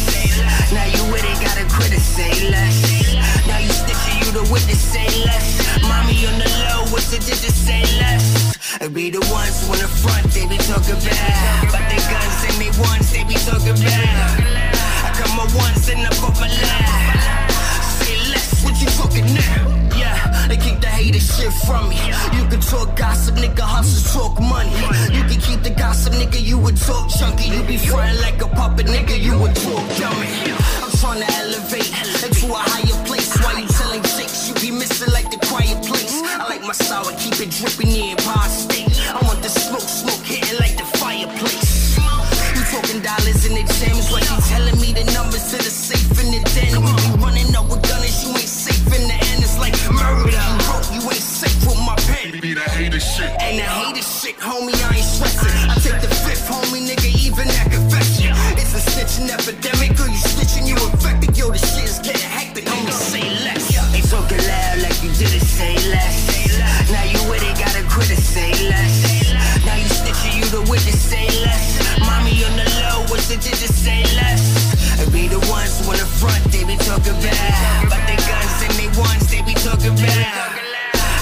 Now you with it, gotta quit it, say less. Now you stitching you the witness, say less. Mommy on the low, what's to just say less? I be the ones who in the front, they be talking bad. But they guns and they ones, they be talking bad. I got my ones in the bubble Say less, what you talking now? Yeah, they keep the hater shit from me. You can talk gossip, nigga, hustle, talk money. You can keep the gossip, nigga, you would talk chunky. You be frying like a puppet, nigga, you would talk dummy. I'm trying to elevate into a higher my sour, keep it dripping in Empire State. I want the smoke, smoke hitting like the fireplace. You talking dollars in the gems, while you telling me the numbers to the safe in the den. We be running up with gunners, you ain't safe in the end. It's like murder. You broke, you ain't safe with my pen. Be the hater shit. And the hater shit, homie, I ain't stressing. I take the fifth, homie, nigga, even that confession. It's a snitching epidemic, or you snitching, talk about. But they guns and they ones that we talk about.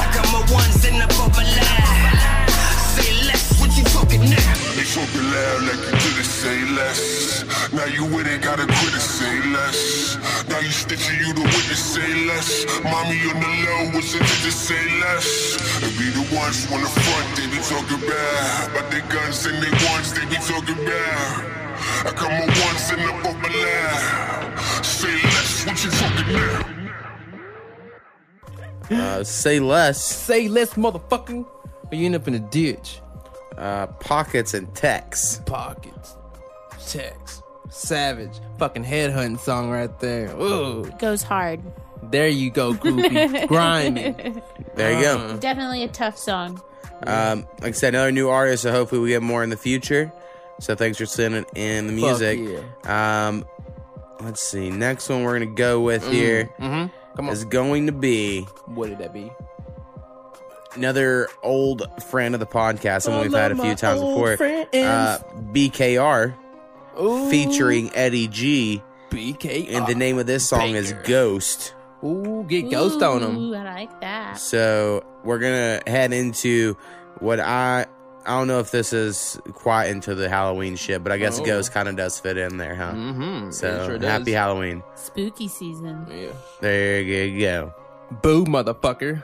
I got my ones and I pop a lie. Say less, what you talking now? They talking loud like you didn't say less. Now you with it, gotta quit it, say less. Now you stitching, you the witness, say less. Mommy on the low, what's it to say less? And be the ones on the front, they be talking bad. but they guns and they ones, they be talking bad. I come on once and I pop a lie. Say less what you talking now? Uh, say less. Say less, motherfucker. Or you end up in a ditch. Uh, pockets and Tex. Pockets. Tex. Savage. Fucking headhunting song right there. Ooh. Goes hard. There you go, groupie. Grimy. There you go. Uh, Definitely a tough song. Um, like I said, another new artist, so hopefully we get more in the future. So thanks for sending in the Fuck music. Um, let's see. Next one we're gonna go with Mm, here mhm. Come on. is going to be What did that be? another old friend of the podcast, someone I we've had a few times before. Uh, BKR Ooh. featuring Eddie G. BKR. And the name of this song is Ghost. Ooh, get ghost on them. I like that. So we're gonna head into what I I don't know if this is quite into the Halloween shit, but I guess Oh. Ghost kind of does fit in there, huh? Mhm, So sure happy Halloween. Spooky season. Yeah. There you go. Boo, motherfucker.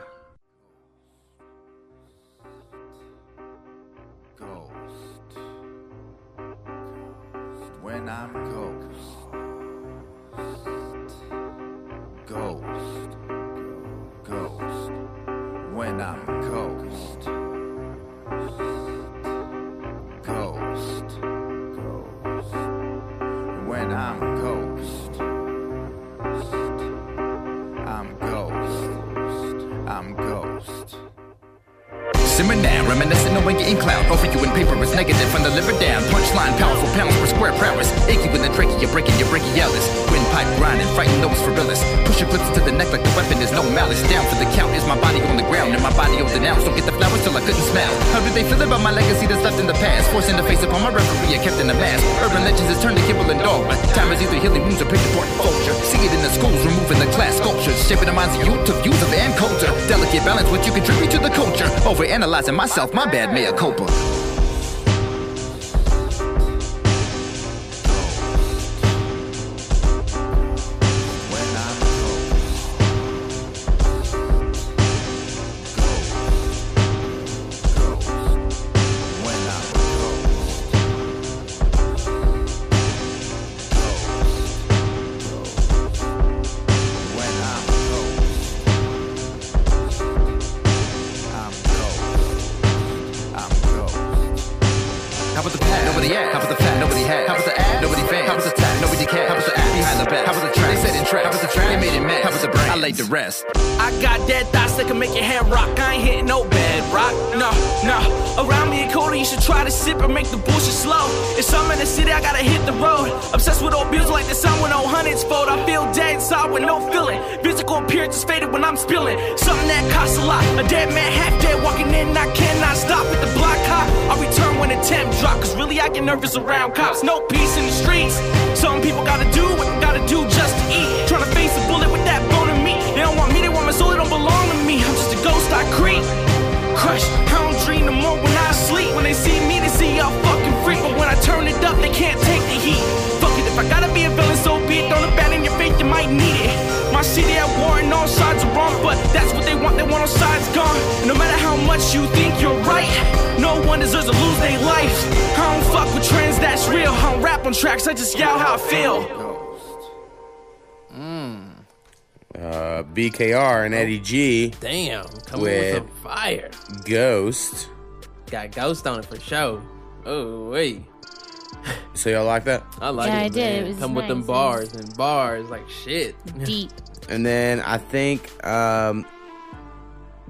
Reminiscing cloud. Over you in paper is negative from the liver down. Punchline, powerful pounds per square prowess. Achy with the trachea, you're breaking your brachialis. Windpipe grinding, frightened those for realist. Push your clips to the neck like the weapon is no malice. Down for the count is my body on the ground and my body on the now. Don't get the flowers till I couldn't smell. How do they feel about my legacy that's left in the past? Forcing the face upon my referee, I kept in the mask. Urban legends has turned to kibble and dogma. Time is either healing wounds or picture port culture. See it in the schools, removing the class sculptures. Shaping the minds of youth to views of and culture. Delicate balance, what you contribute to the culture. Over analyzing myself, my bad, mea culpa. Much you think you're right, no one deserves to lose their life. I don't fuck with trends, that's real. I don't rap on tracks, I just yell how I feel. Uh, BKR and Eddie G. Damn, coming with, with some fire. Ghost. Got ghost on it for sure. Oh wait, So y'all like that? I like Yeah, it. I did. man. It was Come with them bars and bars like shit. Deep. And then I think, um,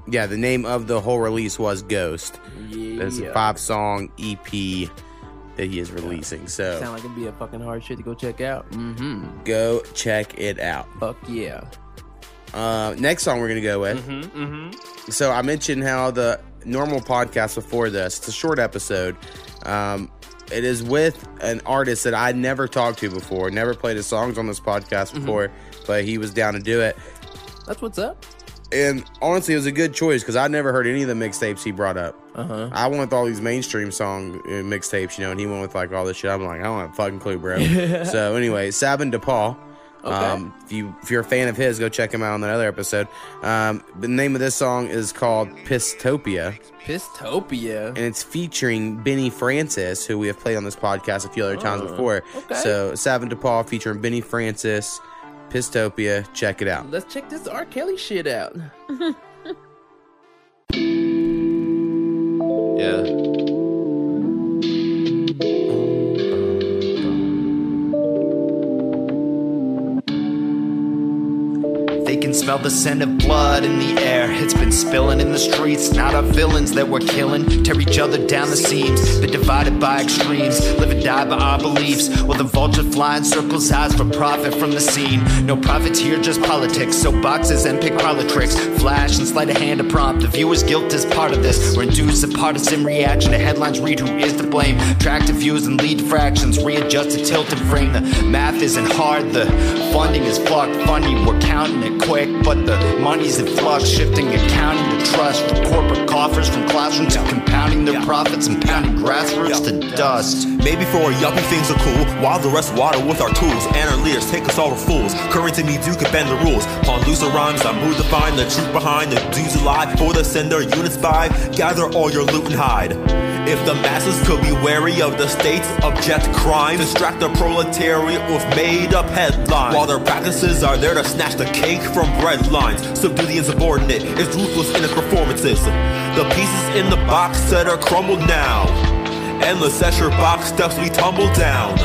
yeah, the name of the whole release was Ghost. Yeah. It's a five song EP that he is releasing. So Sound like it'd be a fucking hard shit to go check out. Mm-hmm. go check it out. Fuck yeah. Uh, next song we're gonna go with. Mm-hmm. Mm-hmm. So I mentioned how the normal podcast before this, it's a short episode. Um, it is with an artist that I never talked to before, never played his songs on this podcast Mm-hmm. before, but he was down to do it. That's what's up. And honestly, it was a good choice because I'd never heard any of the mixtapes he brought up. Uh-huh. I went with all these mainstream song uh, mixtapes, you know, and he went with like all this shit. I'm like, I don't have a fucking clue, bro. so anyway, Savan DePaul. Okay. Um, if you if you're a fan of his, go check him out on that other episode. Um, the name of this song is called Pisstopia. Pisstopia. And it's featuring Benny Francis, who we have played on this podcast a few other times Oh, before. okay. So Savan DePaul featuring Benny Francis, Pisstopia. Check it out. Let's check this R. Kelly shit out. Yeah. Can smell the scent of blood in the air. It's been spilling in the streets. Not our villains that we're killing. Tear each other down the seams. Been divided by extremes. Live and die by our beliefs. While the vulture fly in circles, eyes for profit from the scene. No profits here, just politics. So boxes and pick parlor tricks. Flash and sleight of hand to prompt. The viewer's guilt is part of this. We're induced a partisan reaction to headlines. Read who is to blame. Track to views and lead fractions. Readjust to tilt and frame. The math isn't hard. The funding is flawed. Funny, we're counting it quick, but the money's in flux, shifting accounting to trust from corporate coffers, from classrooms to compounding their profits and pounding grassroots to dust. Maybe for a yuppie things are cool, while the rest water with our tools, and our leaders take us all for fools. Currency me, you can bend the rules. Pawn looser rhymes, I move to find the truth behind the dudes alive. For the sender, units by, gather all your loot and hide. If the masses could be wary of the state's abject crime, distract the proletariat with made up headlines. While their practices are there to snatch the cake from bread lines, subdue the insubordinate, it's ruthless in its performances. The pieces in the box set are crumbled now. Endless your box steps we tumble down.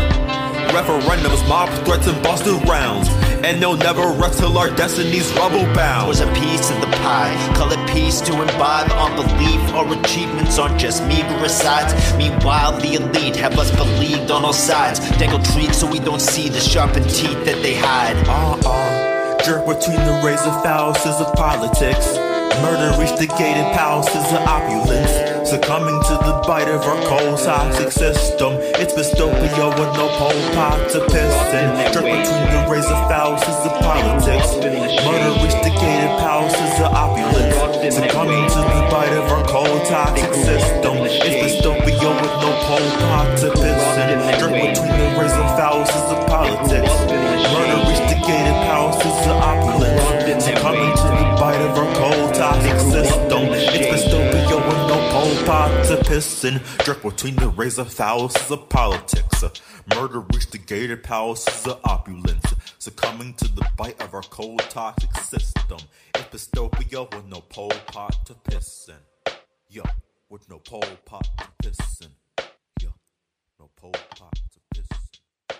Referendums, mob threats, and busted rounds. And they'll never rest till our destiny's rubble bound. Was a piece of the pie. Call it peace to imbibe unbelief. Our achievements aren't just meager asides. Meanwhile, the elite have us believed on all sides. Dangle treats so we don't see the sharpened teeth that they hide. Uh-uh. Jerk between the razor fallacies of politics. Murder reached the gated palaces of opulence. Succumbing to the bite of our cold toxic system. It's dystopia with no Pol Pot to piss in. Jerk between the razor fallacies of politics. Murder reached the gated palaces of opulence. Succumbing to the bite of our cold toxic system. It's dystopia with no Pol Pot to piss in. Jerk between the razor fallacies of politics. Murder reached the gated palaces of opulence. Succumbing to the bite of our cold toxic system. It's Pol Pot to piss in. Jerk between the razor fallacies of politics. Murder reached the gated palaces of opulence. Succumbing to the bite of our cold toxic system. It's dystopia with no Pol Pot to piss in. Yo, with no Pol Pot to piss in. Yo, no Pol Pot to piss in.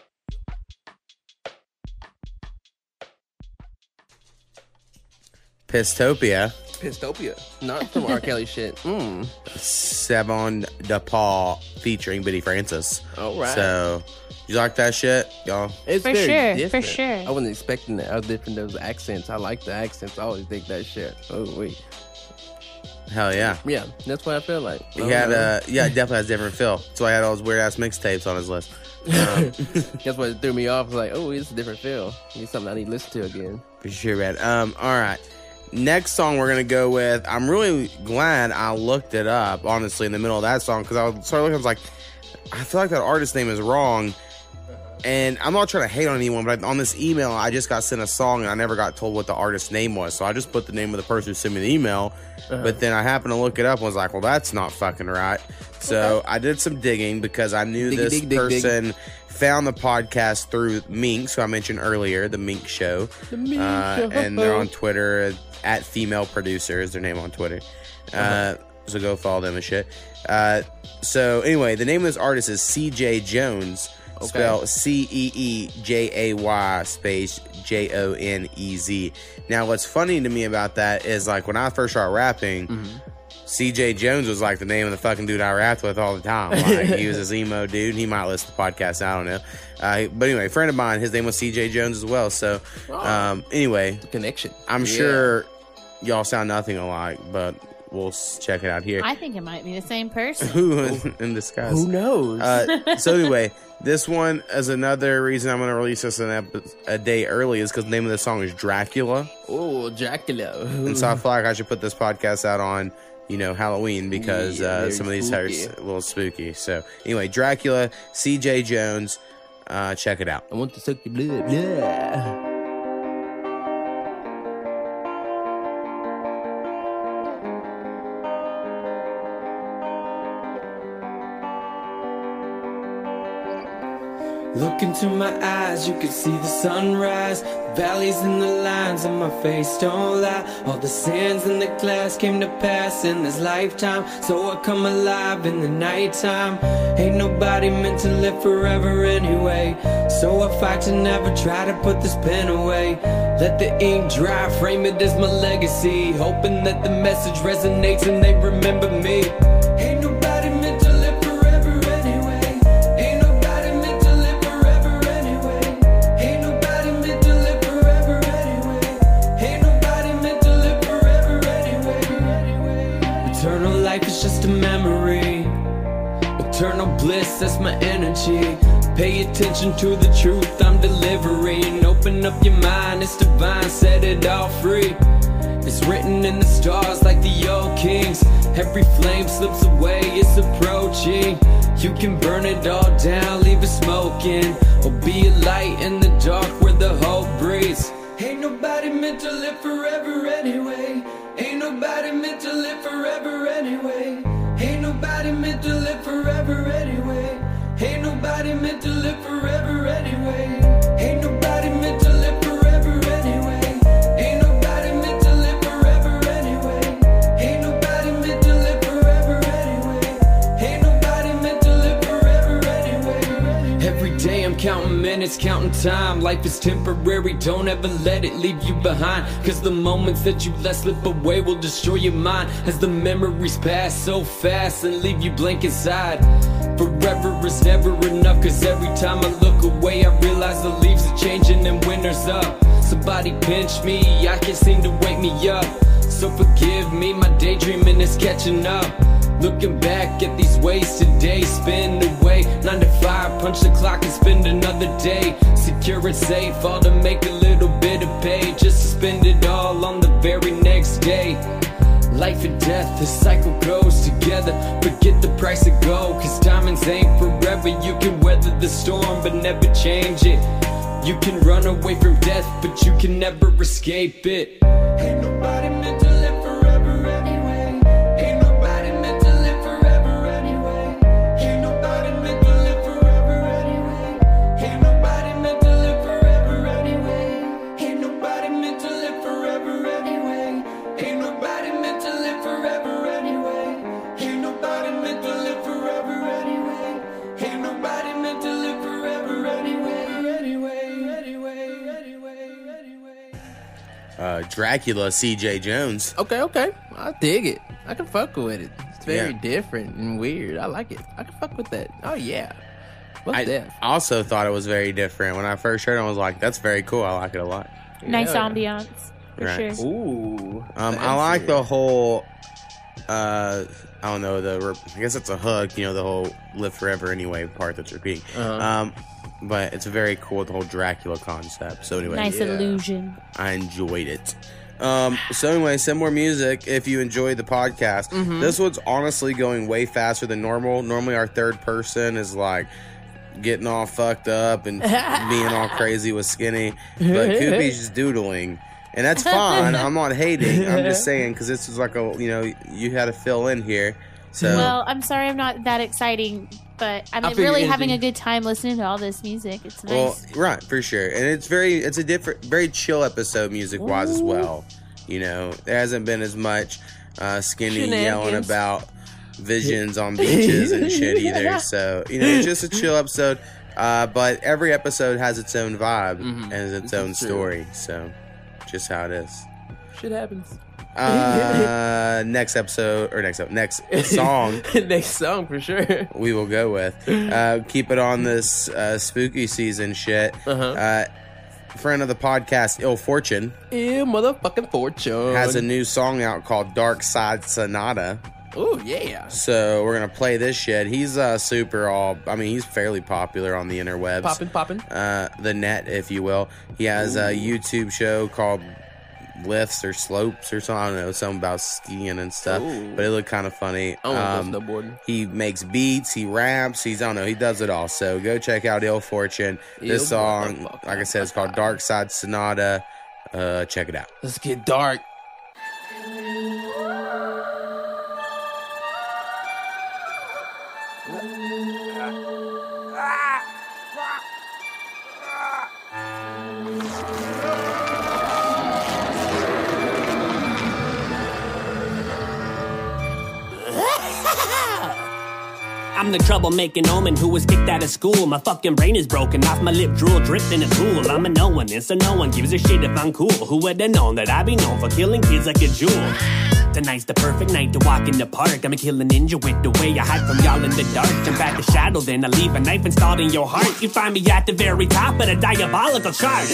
Pisstopia. Pisstopia. Not some R. Kelly shit. Mm. Savan DePaul featuring Benny Francis. All right. So, you like that shit, y'all? It's For very sure, for sure. I wasn't expecting that. I was different those accents. I like the accents. I always think that shit. Oh wait. Hell yeah. Yeah, that's what I feel like. He I had don't uh yeah, definitely has a different feel. That's why I had all those weird ass mixtapes on his list. Um, That's what threw me off. I was like, oh, it's a different feel. It's something I need to listen to again. For sure, man. Um, all right. Next song we're gonna go with. I'm really glad I looked it up, honestly, in the middle of that song because I was started looking. I was like, I feel like that artist name is wrong, and I'm not trying to hate on anyone, but on this email I just got sent a song and I never got told what the artist's name was, so I just put the name of the person who sent me the email. Uh-huh. But then I happened to look it up and was like, well, that's not fucking right. So I did some digging because I knew this dig, dig, person found the podcast through Minx, who I mentioned earlier, the Minx Show. The Minx Uh, Show. and they're on Twitter at female producer is their name on Twitter. Uh, Uh-huh. So go follow them and shit. Uh, so anyway, the name of this artist is CeeJay Jonez, Okay. spelled C E E J A Y space J O N E Z. Now, what's funny to me about that is like when I first started rapping. Mm-hmm. CJ Jones was like the name of the fucking dude I rapped with all the time. Like he was this emo dude. He might listen to the podcast. I don't know. Uh, but anyway, friend of mine, his name was CJ Jones as well. So um, anyway, connection. I'm Yeah. sure y'all sound nothing alike, but we'll check it out here. I think it might be the same person. Who in, in disguise? Who knows? Uh, so anyway, this one is another reason I'm going to release this an epi- a day early is because the name of the song is Dracula, Oh, Dracula. and so I feel like I should put this podcast out on you know Halloween because Yeah, uh, some of these are spooky. s- a little spooky. So anyway, Dracula, CeeJay Jonez, uh, check it out. I want to suck your blood. Yeah. Into my eyes, you can see the sunrise. The Valleys and the lines on my face don't lie. All the sins in the glass came to pass in this lifetime. So I come alive in the nighttime. Ain't nobody meant to live forever anyway. So I fight to never try to put this pen away. Let the ink dry, frame it as my legacy. Hoping that the message resonates and they remember me. Energy. Pay attention to the truth I'm delivering. Open up your mind, it's divine, set it all free. It's written in the stars like the old kings. Every flame slips away, it's approaching. You can burn it all down, leave it smoking. Or be a light in the dark where the hope breathes. Ain't nobody meant to live forever anyway. Ain't nobody meant to live forever anyway. Ain't nobody meant to live forever anyway. Ain't nobody meant to live forever anyway. Ain't nobody meant to live forever anyway. Ain't nobody meant to live forever anyway. Ain't nobody meant to live forever anyway. Ain't nobody meant to live forever anyway. Every day I'm counting minutes, counting time. Life is temporary, don't ever let it leave you behind. Cause the moments that you let slip away will destroy your mind. As the memories pass so fast and leave you blank inside. Forever is never enough, cause every time I look away, I realize the leaves are changing and winter's up. Somebody pinch me, I can't seem to wake me up. So forgive me, my daydreaming is catching up. Looking back at these wasted days spin away. Nine to five, punch the clock and spend another day. Secure and safe, all to make a little bit of pay. Just to spend it all on the very next day. Life and death, the cycle goes together. Forget the price of gold, cause diamonds ain't forever. You can weather the storm, but never change it. You can run away from death, but you can never escape it. Ain't nobody Uh, Dracula, CeeJay Jonez. Okay, okay. I dig it. I can fuck with it. It's very Yeah. different and weird. I like it. I can fuck with that. Oh yeah. What's that? I that? also thought it was very different. When I first heard it, I was like, that's very cool. I like it a lot. Nice Yeah. ambiance for Right. sure. Ooh. Um, I like the whole. Uh, I don't know the. I guess it's a hook. You know the whole "live forever" anyway part that's repeating. Uh-huh. Um, but it's very cool the whole Dracula concept. So anyway, Nice illusion. I enjoyed it. Um, so anyway, some more music. If you enjoyed the podcast, Mhm. this one's honestly going way faster than normal. Normally, our third person is like getting all fucked up and being all crazy with skinny, but Koopy's just doodling. And that's fine. I'm not hating. I'm just saying because this was like a you know you had to fill in here. So Well, I'm sorry I'm not that exciting, but I'm I feel really having a good time listening to all this music. It's nice. Well, right, for sure. And it's very it's a different very chill episode music wise as well. You know, there hasn't been as much uh skinny yelling about visions on beaches and shit either. So, you know, it's just a chill episode. Uh but every episode has its own vibe and its own is true. story. So just how it is. Shit happens. Uh next episode or next ep- next song Next song for sure. we will go with. Uh, keep it on this uh, spooky season shit. Uh-huh. Uh, friend of the podcast, Ill Fortune, Yeah, motherfucking fortune. has a new song out called Dark Side Sonata. Oh yeah. So we're gonna play this shit. He's uh super all I mean he's fairly popular on the interwebs. popping, popping, Uh the net, if you will. He has a YouTube show called Lifts or Slopes or something. I don't know, something about skiing and stuff. Ooh. But it looked kind of funny. Um, snowboarding. he makes beats, he raps, he's I don't know, he does it all. So go check out Ill Fortune. This Ill song, like I said, it's called Dark Side Sonata. Uh check it out. Let's get dark. I'm the troublemaking omen who was kicked out of school. My fucking brain is broken off my lip, drool dripped in a pool. I'm a no one, and so no one gives a shit if I'm cool. Who would have known that I'd be known for killing kids like a jewel? Tonight's the perfect night to walk in the park. I'ma kill a ninja with the way I hide from y'all in the dark. Jump at the shadow, then I leave a knife installed in your heart. You find me at the very top of the diabolical chart.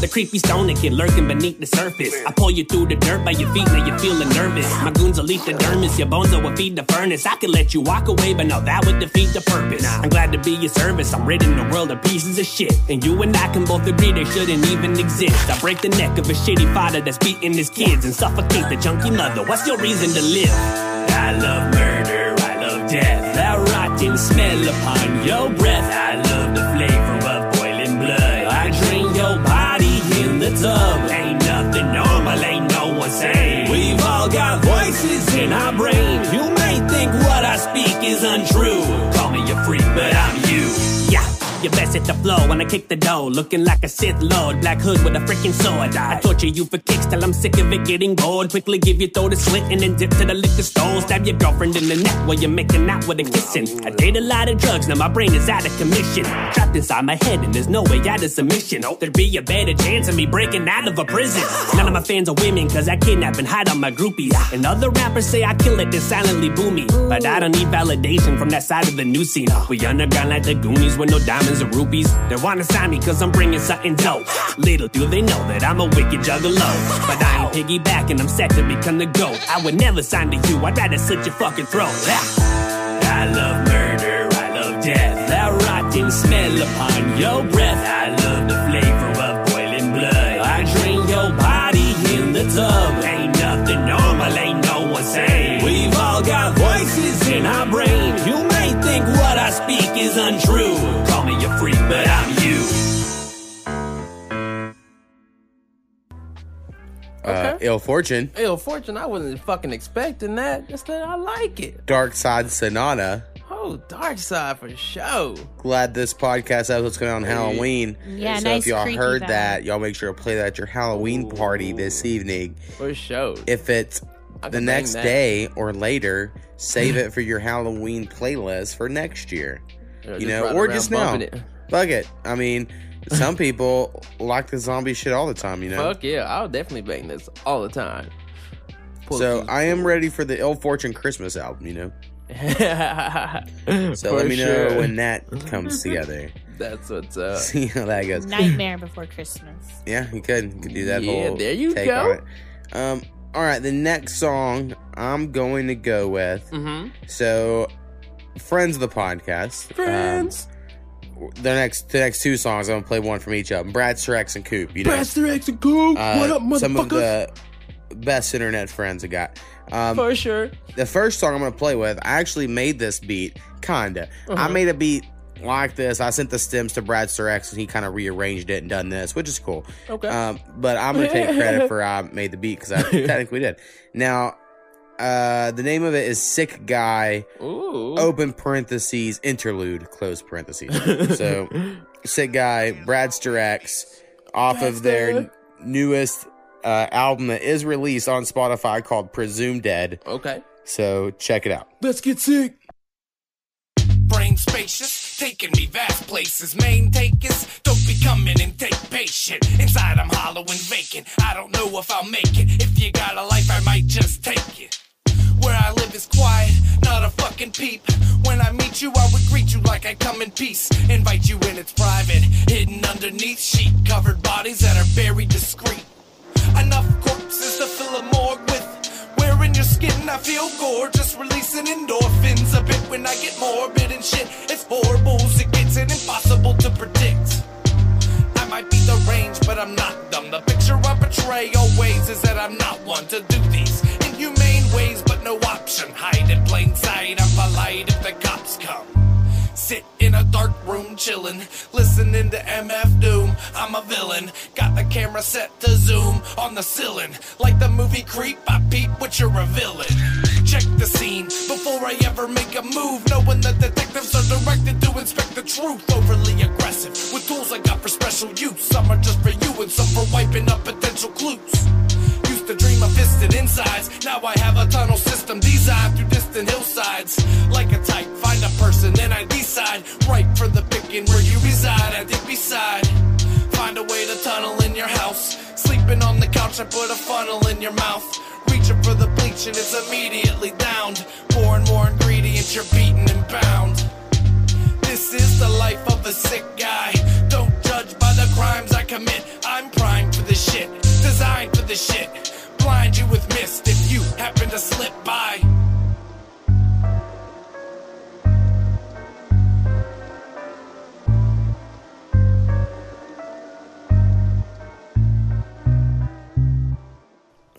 The creepy stoner kid lurking beneath the surface. I pull you through the dirt by your feet, now you're feeling nervous. My goons will eat the dermis, your bones will feed the furnace. I could let you walk away, but no, that would defeat the purpose. I'm glad to be your service. I'm ridding the world of pieces of shit. And you and I can both agree they shouldn't even exist. I break the neck of a shitty father that's beating his kids and suffocate the junkie mother. What's your reason to live? I love murder, I love death. That rotten smell upon your breath. I love the flavor of boiling blood. I drain your body in the tub. Ain't nothing normal, ain't no one sane. We've all got voices in our brain. You may think what I speak is untrue. Yeah. You best hit the flow when I kick the dough. Looking like a Sith Lord, black hood with a freaking sword. I torture you for kicks till I'm sick of it getting bored. Quickly give your throat a slit and then dip to the liquor store. Stab your girlfriend in the neck while you're making out with a kissing. I did a lot of drugs, now my brain is out of commission. Trapped inside my head and there's no way out of submission. Hope there'd be a better chance of me breaking out of a prison. None of my fans are women, cause I kidnap and hide on my groupies. And other rappers say I kill it, then silently boo me. But I don't need validation from that side of the new scene. We underground like the Goonies with no diamonds or rupees. They wanna sign me cause I'm bringing something dope. Little do they know that I'm a wicked juggalo. But I ain't piggybacking, I'm set to become the GOAT. I would never sign to you, I'd rather slit your fucking throat. I love murder, I love death. That rotten smell upon your Uh, Ill Fortune, Ill fortune, I wasn't fucking expecting that. Just that I like it. Dark Side Sonata. Oh, dark side for sure. Glad this podcast episode's coming out on Halloween. Yeah, so nice if y'all heard vibe. that, y'all make sure to play that at your Halloween party this evening. For sure. If it's the next that. day or later, save it for your Halloween playlist for next year. Yeah, you know, or just now. bumping it. Bug it. I mean, some people like the zombie shit all the time. You know. Fuck yeah, I'll definitely bang this all the time. Pull So I am ready for the Ill Fortune Christmas album. You know. So For let me know when that comes together. That's what's up. See how that goes. Nightmare Before Christmas. Yeah, you could. You could do that Yeah, whole there you take go. on it. Um, all right, the next song I'm going to go with. Mhm. So, friends of the podcast, Friends. Um, the next, the next two songs, I'm gonna play one from each of them. Bradster X and Coop. You know, Bradster X and Coop. uh, what up, motherfuckers? some of the best internet friends I got. Um, For sure. the first song I'm gonna play with, I actually made this beat, kinda. I Uh-huh. made a beat like this. I sent the stems to Brad X and he kind of rearranged it and done this, which is cool. Okay. Um, but I'm gonna take credit for I made the beat because I technically did. Now, uh, the name of it is "Sick Guy." Ooh. Open parentheses interlude close parentheses. so, "Sick Guy," Brad X, off of their newest uh, album that is released on Spotify called "Presumed Dead." Okay. So check it out. Let's get sick. brain spacious, taking me vast places. Main takers, don't be coming and take patient. Inside I'm hollow and vacant. I don't know if I'll make it. If you got a life, I might just take it. Where I live is quiet, not a fucking peep. When I meet you, I would greet you like I come in peace. Invite you in, it's private, hidden underneath sheet covered bodies that are buried discreet. Enough corpses to fill a morgue with. Wearing your skin, I feel gorgeous, releasing endorphins a bit when I get morbid and shit. It's horrible it gets and impossible to predict. I might be deranged, but I'm not dumb. The picture I portray always is that I'm not one to do these Hide in plain sight, I'm polite if the cops come. Sit in a dark room chillin', listening to MF Doom. I'm a villain, got the camera set to zoom on the ceiling. Like the movie Creep, I peep what you're revealing. Check the scene before I ever make a move, knowing that detectives are directed to inspect the truth. Overly aggressive with tools I got for special use. Some are just for you and some for wiping up potential clues. To dream of fisted insides. Now I have a tunnel system designed through distant hillsides. Like a type, find a person, then I decide. Right for the picking where you reside. I dig beside. Find a way to tunnel in your house. Sleeping on the couch, I put a funnel in your mouth. Reaching for the bleach and it's immediately downed. More and more ingredients, you're beaten and bound. This is the life of a sick guy. Don't judge by the crimes I commit. I'm primed for this shit, designed for this shit. Blind you with mist if you happen to slip by.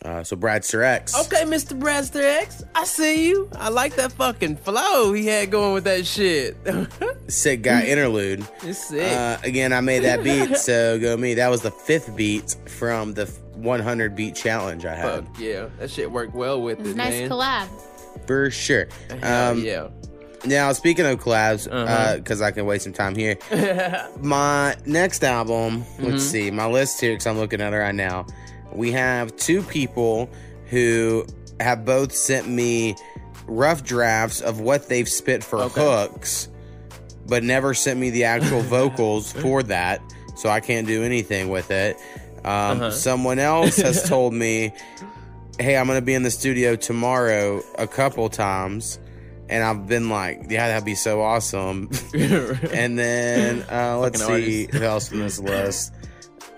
Uh, so Bradster X. Okay, Mr. Bradster X, I see you. I like that fucking flow he had going with that shit. Sick guy interlude. It's sick. Uh, again, I made that beat, so go me. That was the fifth beat from the 100 beat challenge I had. Fuck yeah, that shit worked well with It's it, nice man. collab. For sure. Um, yeah. Now, speaking of collabs, Uh-huh. because I can waste some time here, my next album, let's Mhm. see, my list here, because I'm looking at it right now. We have two people who have both sent me rough drafts of what they've spit for Okay. hooks, but never sent me the actual vocals for that. So I can't do anything with it. Um, Uh-huh. Someone else has told me, hey, I'm going to be in the studio tomorrow a couple times. And I've been like, yeah, that'd be so awesome. and then uh, let's Fucking see artist. who else from this list.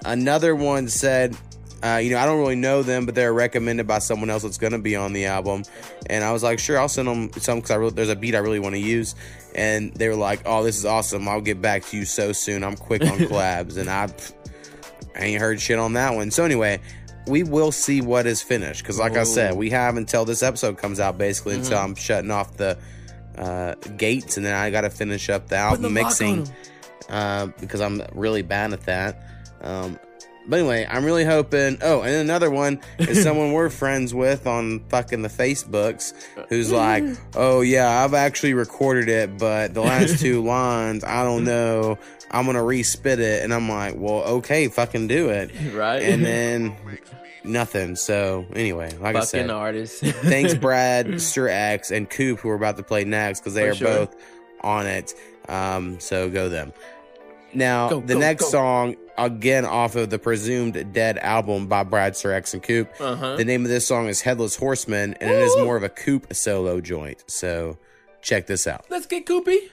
Another one said, uh, you know, I don't really know them, but they're recommended by someone else that's going to be on the album. And I was like, sure, I'll send them some because I really, there's a beat I really want to use. And they were like, oh, this is awesome. I'll get back to you so soon. I'm quick on collabs. and I, I ain't heard shit on that one. So anyway, we will see what is finished because, like I said, we have until this episode comes out, basically until Mhm. I'm shutting off the uh, gates, and then I got to finish up the album the lock on mixing uh, because I'm really bad at that. Um, but anyway, I'm really hoping. Oh, and another one is someone we're friends with on fucking the Facebooks who's like, oh, yeah, I've actually recorded it, but the last two lines, I don't know. I'm going to respit it. And I'm like, well, okay, fucking do it. Right. And then nothing. So anyway, like I Fucking said, artist. thanks, Bradster X, and Coop, who are about to play next because they For are sure. both on it. Um, so go them. Now, Go, the go, next go. song, again off of the presumed dead album by Bradster X and Coop. Uh-huh. The name of this song is Headless Horseman, and it is more of a Coop solo joint. So check this out. Let's get Coopy.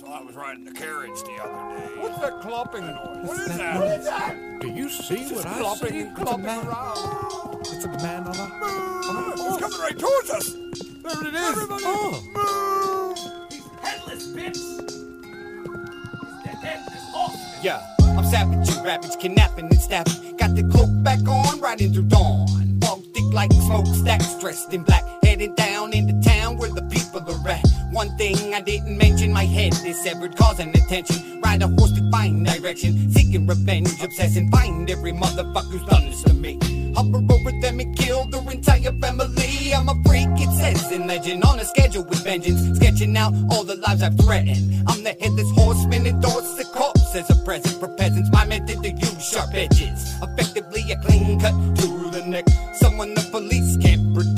So I was riding the carriage the other day. What's that clopping noise? What is that? What is that? Do you see It's what I clopping see? and It's a clopping man. around. It's a man on a. On a It's coming right towards us. There it is. Everybody oh. move. He's headless, bitch. He's the headless horseman. Yeah, I'm savage, you ravage, kidnapping and stabbing. Got the cloak back on, riding through dawn. Fog thick like smokestacks, dressed in black. Headed down into town where the people are at. One thing I didn't mention, my head is severed, causing attention. Ride a horse to find direction, seeking revenge, obsessing. Find every motherfucker who's done this to me. Hover over them and kill their entire family. I'm a freak, it says in legend. On a schedule with vengeance, sketching out all the lives I've threatened. I'm the headless horseman, endorse the corpse as a present for peasants. My method to use sharp edges, effectively a clean cut to the neck. Someone the police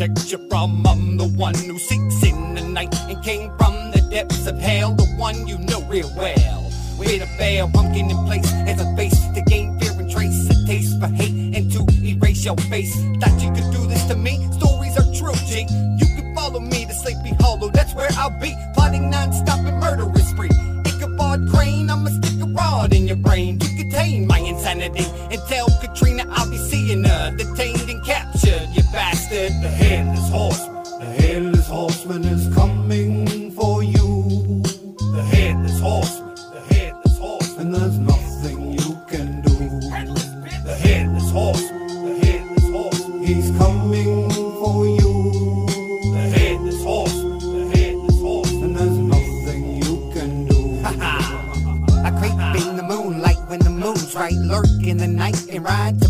protect you from. I'm the one who seeks in the night and came from the depths of hell. The one you know real well. With a veil pumpkin in place as a face to gain fear and trace a taste for hate and to erase your face. Thought you could do this to me? Stories are true, G. You can follow me to Sleepy Hollow, that's where I'll be. Plotting non-stop and murderous spree. Ichabod crane. I'ma stick a rod in your brain to contain my insanity. And tell Katrina I'll be seeing her detained and captured, bastard. The headless horseman, the headless horseman is coming for you. The headless horseman, the headless horseman, and there's nothing you can do. The headless horseman, the headless horseman, he's coming for you. The headless horseman, the headless horseman, and there's nothing you can do. I creep in the moonlight when the moon's right, lurk in the night and ride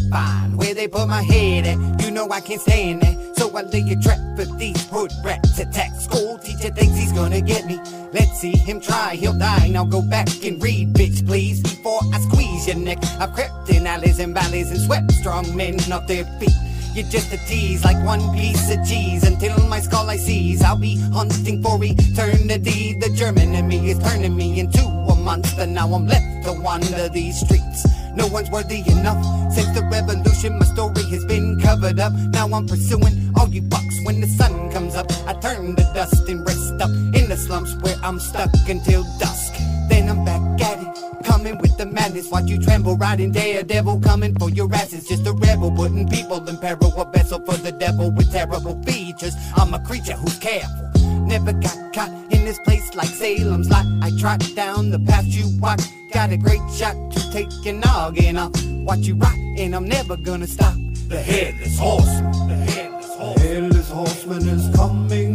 they put my head at. You know I can't stand that, so I lay a trap for these hood rats. Attack school teacher thinks he's gonna get me. Let's see him try, he'll die. Now go back and read, bitch, please, before I squeeze your neck. I've crept in alleys and valleys and swept strong men off their feet. You're just a tease, like one piece of cheese. Until my skull I seize, I'll be hunting for eternity. The German in me is turning me into monster. Now I'm left to wander these streets. No one's worthy enough. Since the revolution, my story has been covered up. Now I'm pursuing all you bucks. When the sun comes up, I turn to dust and rest up in the slumps where I'm stuck until dusk. Then I'm back at it, coming with the madness. Watch you tremble, riding daredevil, coming for your asses. Just a rebel, putting people in peril. A vessel for the devil with terrible features. I'm a creature who's careful. Never got caught in this place like Salem's Lot. I trot down the path you walk. Got a great shot to take your noggin off. Watch you rock, and I'm never gonna stop. The headless horseman, the headless horseman, the headless horseman is coming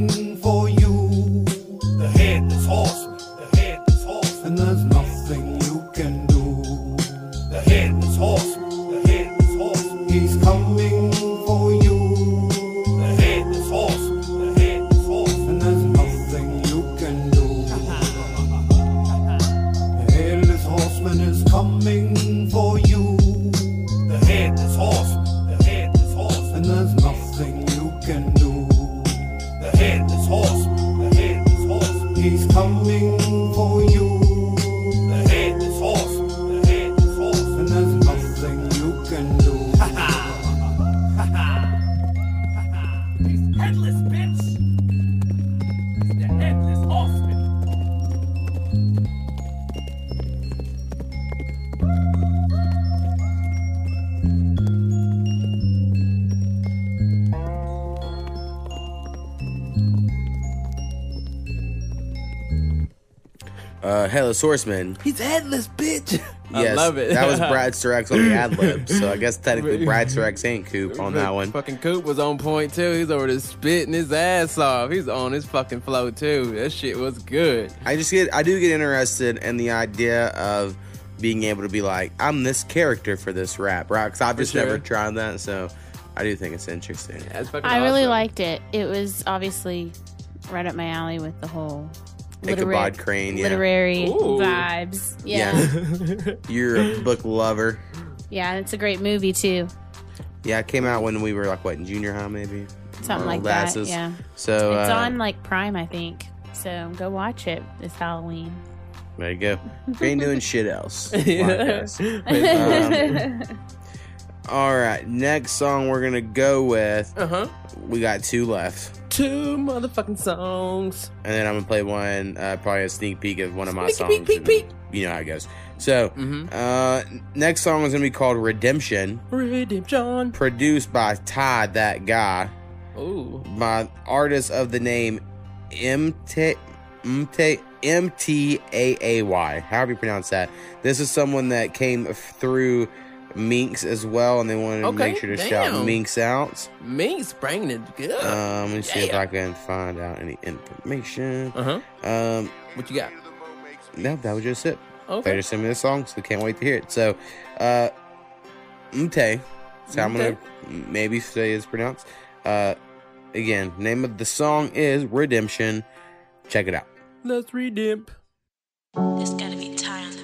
Headless Horseman. He's headless, bitch. I Yes, love it. that was Bradster X on the ad lib. So I guess technically Bradster X ain't Coop on that one. Fucking Coop was on point too. He's over there spitting his ass off. He's on his fucking flow too. That shit was good. I just get, I do get interested in the idea of being able to be like, I'm this character for this rap, right? Because I've For just sure. never tried that, so I do think it's interesting. I really liked it. It was obviously right up my alley with the whole Ichabod Crane, yeah. literary Ooh. vibes. Yeah. yeah. You're a book lover. Yeah, it's a great movie too. Yeah, it came out when we were like what in junior high, maybe Something like old that. Yeah. So it's uh, on like Prime, I think. So go watch it. It's Halloween. There you go. We ain't doing shit else. Um, all right, next song we're gonna go with. Uh huh. We got two left, Two motherfucking songs. and then I'm gonna play one, uh, probably a sneak peek of one of my songs. peek, peek, peek. You know how it goes. So, Mm-hmm. uh, next song is gonna be called Redemption, Redemption. produced by Todd, that guy, Ooh. by artist of the name MT MT MTAAY. However you pronounce that. This is someone that came through Minx as well, and they wanted to Okay, make sure to shout damn. Minx out. Minx bringing it good. Um, let me see if I can find out any information. Uh huh. Um, what you got? No, that was just it. Okay. They just sent me the song, so can't wait to hear it. So, uh, Mte, so I'm gonna maybe say it's pronounced. Uh, again, name of the song is Redemption. Check it out. Let's redeem. It's gotta be Ty on the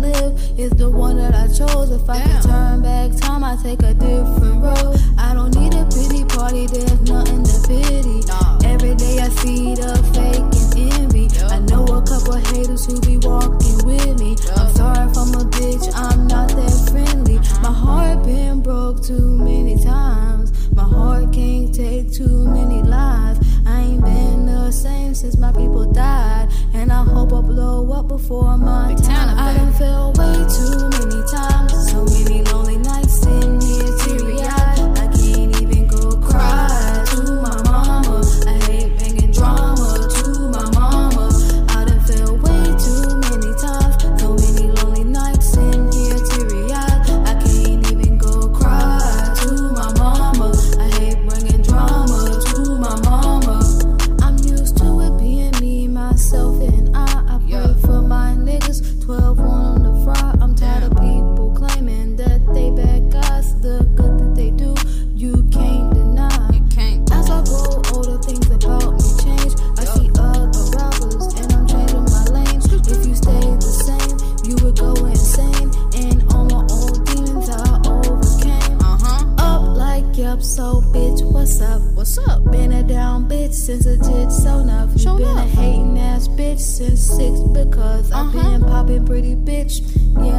bringing the one that. I done fell way too many times. So many lonely nights in here, teary eyed. I can't even go cry chose. If I can turn back time, I take a different road. I don't need a pity party, there's nothing to pity. Every day I see the fake and envy. I know a couple haters who be walking with me. I'm sorry if I'm a bitch, I'm not that friendly. Uh-huh. My heart been broke too many times. My heart can't take too many lives. I ain't been the same since my people died. And I hope I blow up before my time. I done fell way too many times. So many lonely nights sitting since six because I've uh-huh. been popping pretty bitch. Yeah,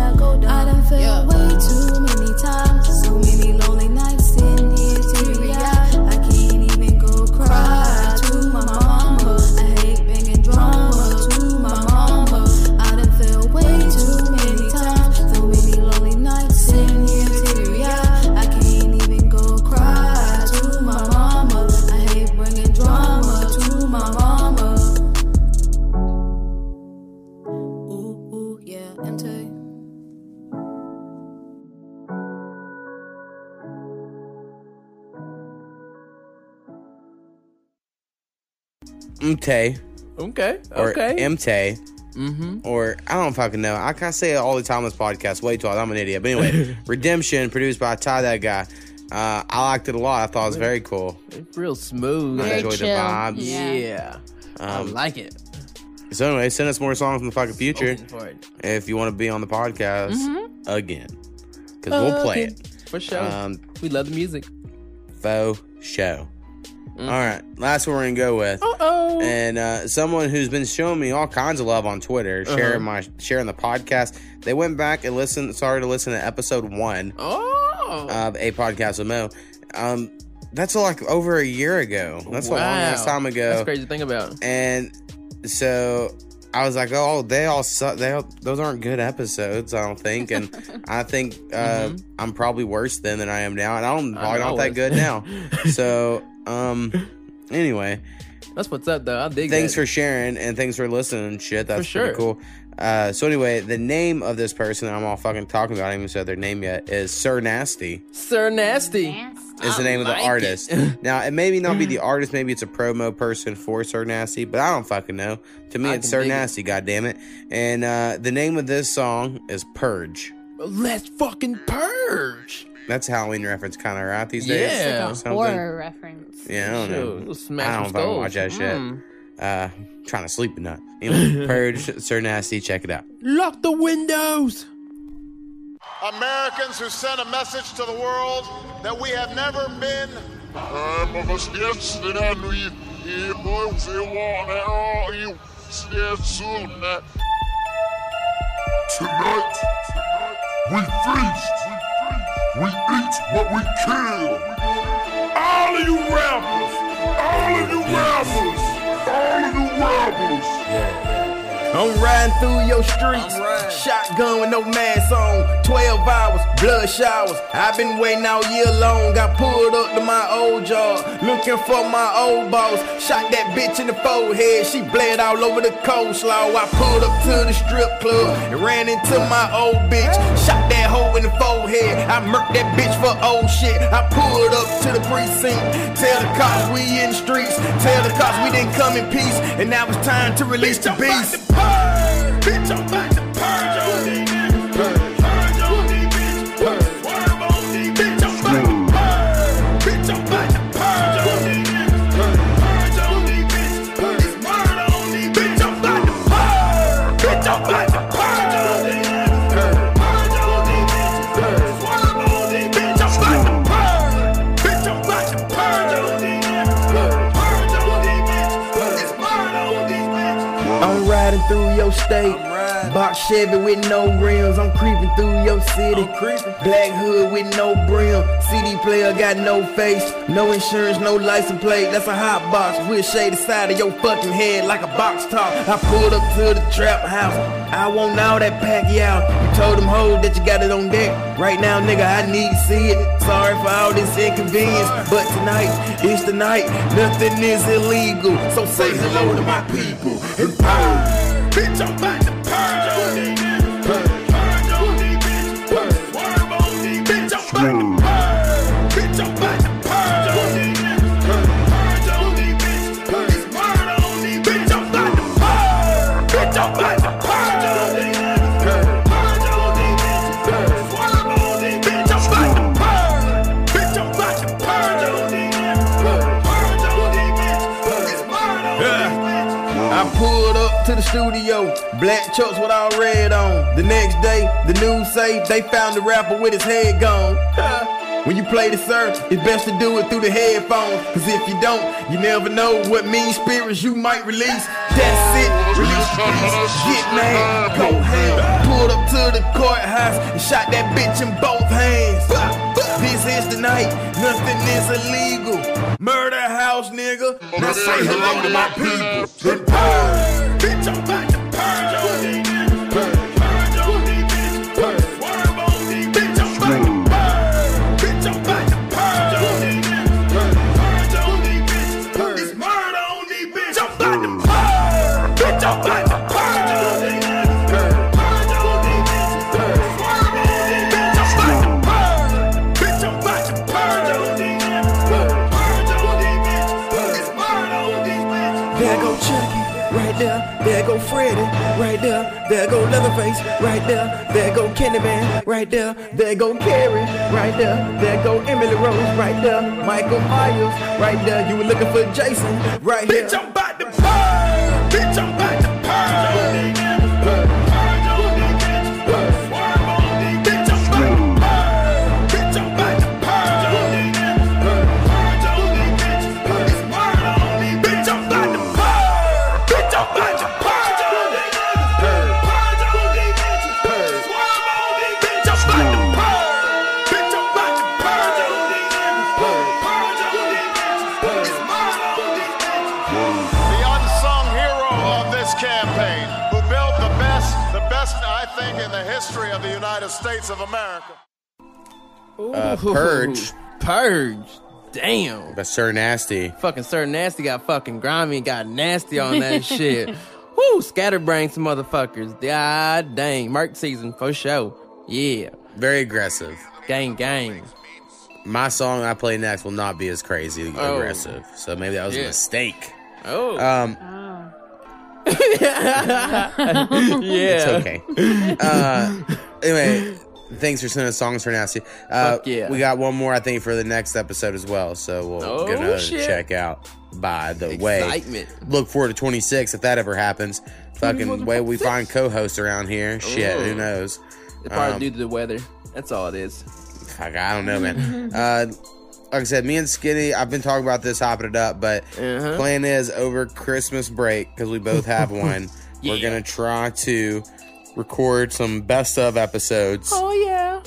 Mte. Okay. Or Okay. Mte. Mm-hmm. Or I don't fucking know. I can't say it all the time on this podcast. Wait till I'm an idiot. But anyway, Redemption, produced by Ty that guy. Uh, I liked it a lot. I thought it was very cool. It's real smooth. I enjoyed the vibes. Yeah. I Um, like it. So anyway, send us more songs from the fucking future Spoken for it. if you want to be on the podcast Mhm. again, because we'll play Okay. it. For sure. Um, we love the music. Faux show. All right, last one we're gonna go with. Uh-oh. And uh, someone who's been showing me all kinds of love on Twitter, Uh-huh. sharing my sharing the podcast. They went back and listened, started to listen to episode one Oh. of a podcast with Mo. Um, that's like over a year ago. That's a long ass time ago. That's crazy to think about. And so I was like, oh, they all suck. They all, those aren't good episodes, I don't think. And I think uh, I'm probably worse then than I am now. And I don't I'm not that good now. so, um, anyway, That's what's up, though. I dig thanks that. for sharing and thanks for listening shit. That's For pretty sure. cool. Uh, so anyway, the name of this person that I'm all fucking talking about, I haven't even said their name yet, is Sir Nasty. Sir Nasty. Is the I name of the like artist. it. now, it may not be the artist, maybe it's a promo person for Sir Nasty, but I don't fucking know. To me, I it's Sir Nasty, it. damn it! And uh, the name of this song is Purge. Let's fucking purge. That's a Halloween reference, kind of, right? These days? Yeah. Or It's something? Horror reference. Yeah, I don't know. Shoot, we'll smash I don't some fucking watch that skulls. shit. Mm. Uh, trying to sleep at night. Anyway, Purge, Sir Nasty, check it out. Lock the windows. Americans who sent a message to the world that we have never been. Tonight, we feast. We eat what we kill. All of you rappers, all of you rappers, all of you rappers. I'm riding through your streets. Shotgun with no mask on. 12 hours, blood showers. I've been waiting all year long. Got pulled up to my old job. Looking for my old boss. Shot that bitch in the forehead. She bled all over the coleslaw. I pulled up to the strip club and ran into my old bitch. Shot that hoe in the forehead. I murked that bitch for old shit. I pulled up to the precinct. Tell the cops we in the streets. Tell the cops we didn't come in peace. And now it's time to release the beast. Bitch, I'm about to purge state. Box Chevy with no rims. I'm creeping through your city. Black hood with no brim. CD player got no face. No insurance, no license plate. That's a hot box. We'll shade the side of your fucking head like a box top. I pulled up to the trap house. I want all that pack out. You told them hoes that you got it on deck. Right now, nigga, I need to see it. Sorry for all this inconvenience. But tonight, is the night. Nothing is illegal. So say hello to my people. And purge. Bitch, I'm about to purge on these niggas. Purge on these bitches. Swerve on these bitches. I'm about to studio, black chucks with all red on. The next day, the news say they found the rapper with his head gone. When you play the surf, it's best to do it through the headphones. Cause if you don't, you never know what mean spirits you might release. That's it, release get mad, go ham. Pulled up to the courthouse and shot that bitch in both hands. This is the night, nothing is illegal. Murder house, nigga. Now say hello to my people. Purge. Bitch, I'm about to purge on go Leatherface, right there. There go Candyman, right there. There go Carrie, right there. There go Emily Rose, right there. Michael Myers, right there. You were looking for Jason, right here. Bitch, I'm about to purge. Bitch, I'm about of America. Uh, Purge. Purge. Damn. But Sir Nasty. Fucking Sir Nasty got fucking grimy and got nasty on that shit. Woo, scatterbrain some motherfuckers. God dang. Merc season for sure. Yeah. Very aggressive. Gang, gang. My song I play next will not be as crazy Oh. aggressive. So maybe that was a mistake. Oh. Um, yeah. It's okay. Uh, anyway, thanks for sending songs for Nasty. Uh, Fuck yeah. We got one more, I think, for the next episode as well. So we'll Oh, get another shit. to check out. By the way, Excitement. look forward to 26 if that ever happens. Fucking way we find co-hosts around here. Shit, who knows? It's probably Um, due to the weather. That's all it is. Fuck, I don't know, man. uh, like I said, me and Skinny, I've been talking about this, hopping it up, but Uh-huh. plan is over Christmas break because we both have one. We're gonna try to record some best of episodes, Oh, yeah.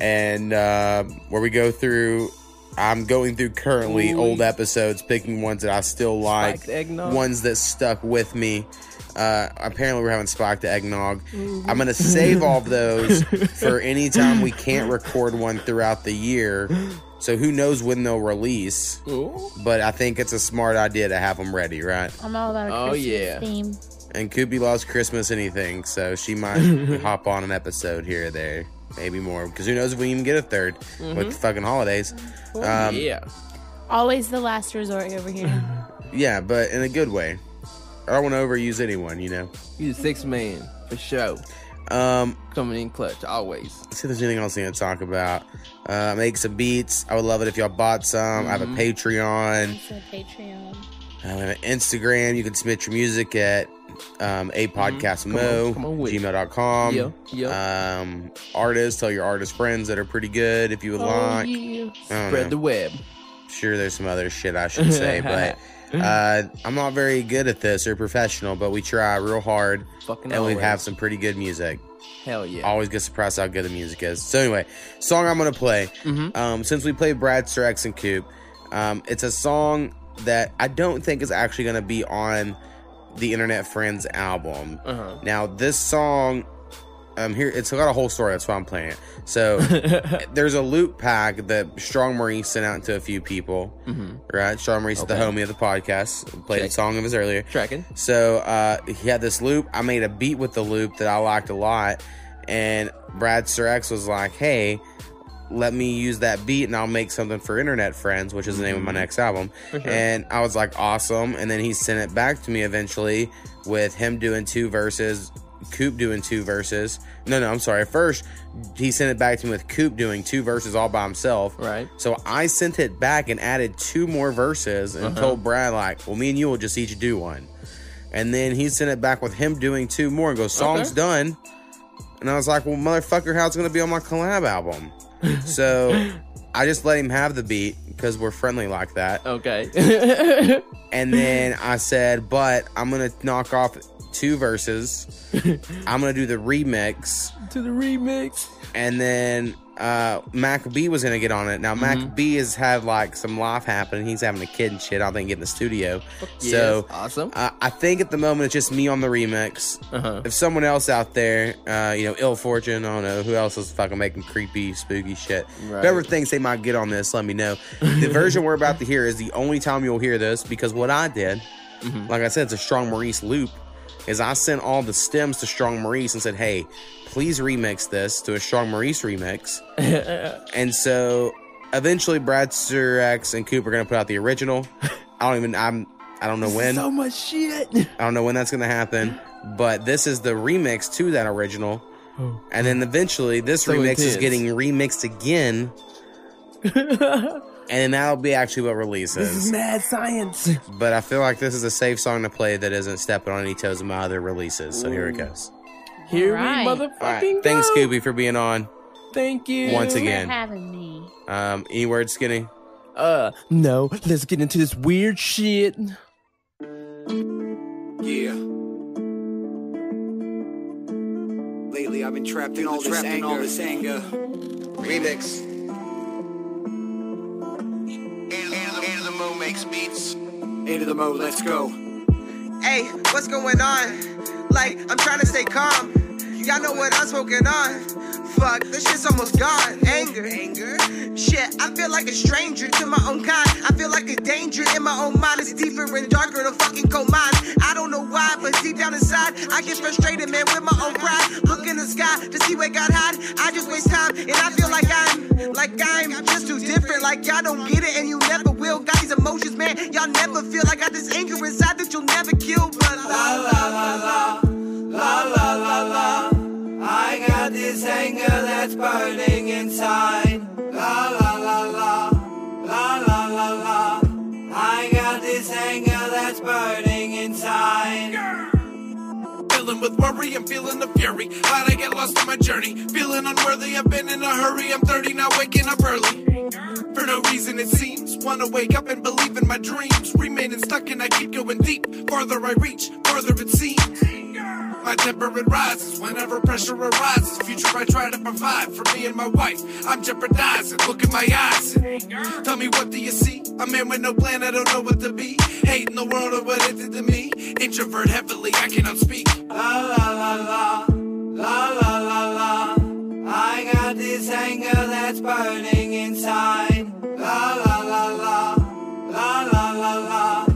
and uh, where we go through. I'm going through currently Ooh. old episodes, picking ones that I still like, ones that stuck with me. Uh, apparently, we're having spiked eggnog. Mhm. I'm gonna save all of those for any time we can't record one throughout the year. So who knows when they'll release? Ooh. But I think it's a smart idea to have them ready, right? I'm all about a Oh, Christmas yeah. theme. And Koopy loves Christmas anything, so she might hop on an episode here or there, maybe more. Because who knows if we even get a 3rd with Mhm. the fucking holidays? Oh, Um, yeah. Always the last resort over here. Yeah, but in a good way. I don't want to overuse anyone, you know. He's a six man for sure. Um, Coming in clutch always. Let's see if there's anything else we need to talk about. Uh, make some beats. I would love it if y'all bought some. I have a Mhm. Patreon. It's a Patreon. I have an Instagram. You can submit your music at um, a podcast Mm-hmm. Come on gmail.com. Yeah, yeah. Um, artists, tell your artist friends that are pretty good if you would Oh, like. yeah. Spread know. the web. Sure, there's some other shit I should say, but Uh, I'm not very good at this or professional, but we try real hard, Fucking and we have some pretty good music. Hell yeah. Always get surprised how good the music is. So anyway, song I'm gonna play. Mm-hmm. Um, since we played Bradster X and Coop, um, it's a song that I don't think is actually gonna be on the Internet Friends album. Uh-huh. Now this song, um, here it's got a whole story. That's why I'm playing it. So there's a loop pack that Strong Maurice sent out to a few people. Mhm. Right, Strong Maurice is the homie of the podcast. Played Check. a song of his earlier. Tracking. So uh, he had this loop. I made a beat with the loop that I liked a lot, and Bradster X was like, "Hey, let me use that beat, and I'll make something for Internet Friends, which is the name of my Mhm. next album." And I was like, "Awesome!" And then he sent it back to me eventually with him doing two verses, Coop doing two verses. No, no, I'm sorry. First, he sent it back to me with Coop doing two verses all by himself. Right. So I sent it back and added two more verses and Uh-huh. told Brad like, "Well, me and you will just each do one." And then he sent it back with him doing two more and goes, "Song's Okay. done." And I was like, "Well, motherfucker, how's it gonna be on my collab album?" So I just let him have the beat because we're friendly like that. Okay. And then I said, "But I'm gonna knock off two verses. I'm gonna do the remix." to the remix. and then uh Mac B was gonna get on it. Now Mac Mhm. B has had like some life happening. He's having a kid and shit. I think get in the studio. so awesome. uh, I think at the moment it's just me on the remix. Uh-huh. If someone else out there, uh, you know, Ill Fortune, I don't know who else is fucking making creepy, spooky shit. Right. Whoever thinks they might get on this, let me know. The version we're about to hear is the only time you'll hear this because what I did, Mhm. like I said, it's a Strong Maurice loop. Is I sent all the stems to Strong Maurice and said, "Hey, please remix this to a Strong Maurice remix." And so eventually Bradster X and Coop are gonna put out the original. I don't even I'm I don't know when. so much shit. I don't know when that's gonna happen. But this is the remix to that original. Oh. And then eventually this So remix is intense. getting remixed again. and then that'll be actually what releases. This is mad science. But I feel like this is a safe song to play that isn't stepping on any toes of my other releases. So here it goes. Here Alright. we All motherfucking right. Thanks, go. Scooby, for being on. Thank you. Once for again. having me. Um, any words, Skinny? Uh, no. Let's get into this weird shit. Yeah. Lately, I've been trapped in all this anger. All this anger. Remix. Eight of the Mo makes beats. Eight of the mo, let's go. Hey, what's going on? Like, I'm trying to stay calm. Y'all know what I'm smoking on. Fuck, this shit's almost gone. Anger, anger. Shit, I feel like a stranger to my own kind. I feel like a danger in my own mind. It's deeper and darker than a fucking coal mine. I don't know why, but deep down inside, I get frustrated, man, with my own pride. Look in the sky to see where God hide. I just waste time, and I feel like I'm, like I'm just too different. Like y'all don't get it, and you never will. Got these emotions, man. Y'all never feel. I got this anger inside that you'll never This anger that's burning inside. La la la la, la la la la. I got this anger that's burning inside. Feeling with worry, I'm feeling the fury. How'd I get lost in my journey? Feeling unworthy, I've been in a hurry. I'm 30 now, waking up early. For no reason, it seems. Wanna wake up and believe in my dreams. Remaining stuck and I keep going deep. Farther I reach, farther it seems. My temper it rises whenever pressure arises. Future I try to provide for me and my wife. I'm jeopardizing. Look in my eyes. and Tell me what do you see? A man with no plan, I don't know what to be. Hating the world or what it did to me. Introvert heavily, I cannot speak. La la la la, la la la la. I got this anger that's burning inside. La la la la, la la la la.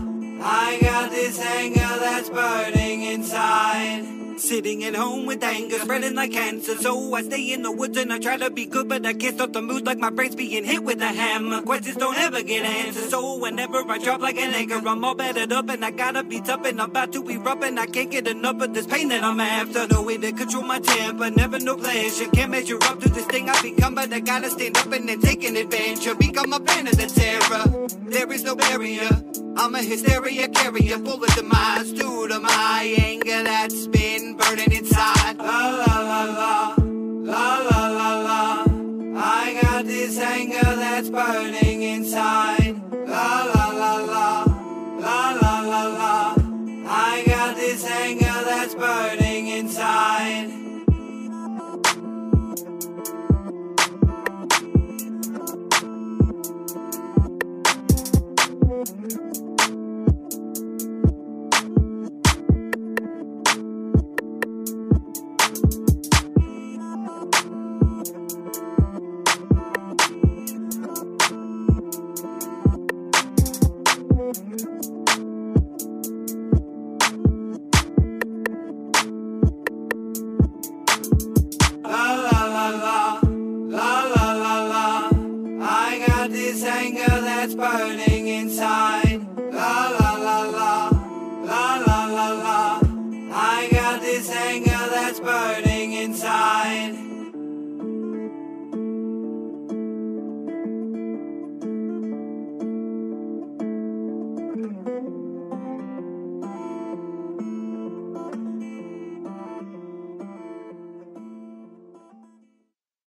I got this anger that's burning inside. Sitting at home with anger, spreading like cancer. So I stay in the woods and I try to be good, but I can't stop the mood like my brain's being hit with a hammer. Questions don't ever get answered. So whenever I drop like an anchor, I'm all battered up and I gotta be tough and I'm about to erupt and I can't get enough of this pain that I'm after. No way to control my temper, never no pleasure. Can't measure up to this thing I become, but I gotta stand up and then take an adventure. Become a of the terror. There is no barrier. I'm a hysteria carrier, full of demise due to my anger that's been burning inside. La la la la, la la la la. I got this anger that's burning inside. anger that's burning inside.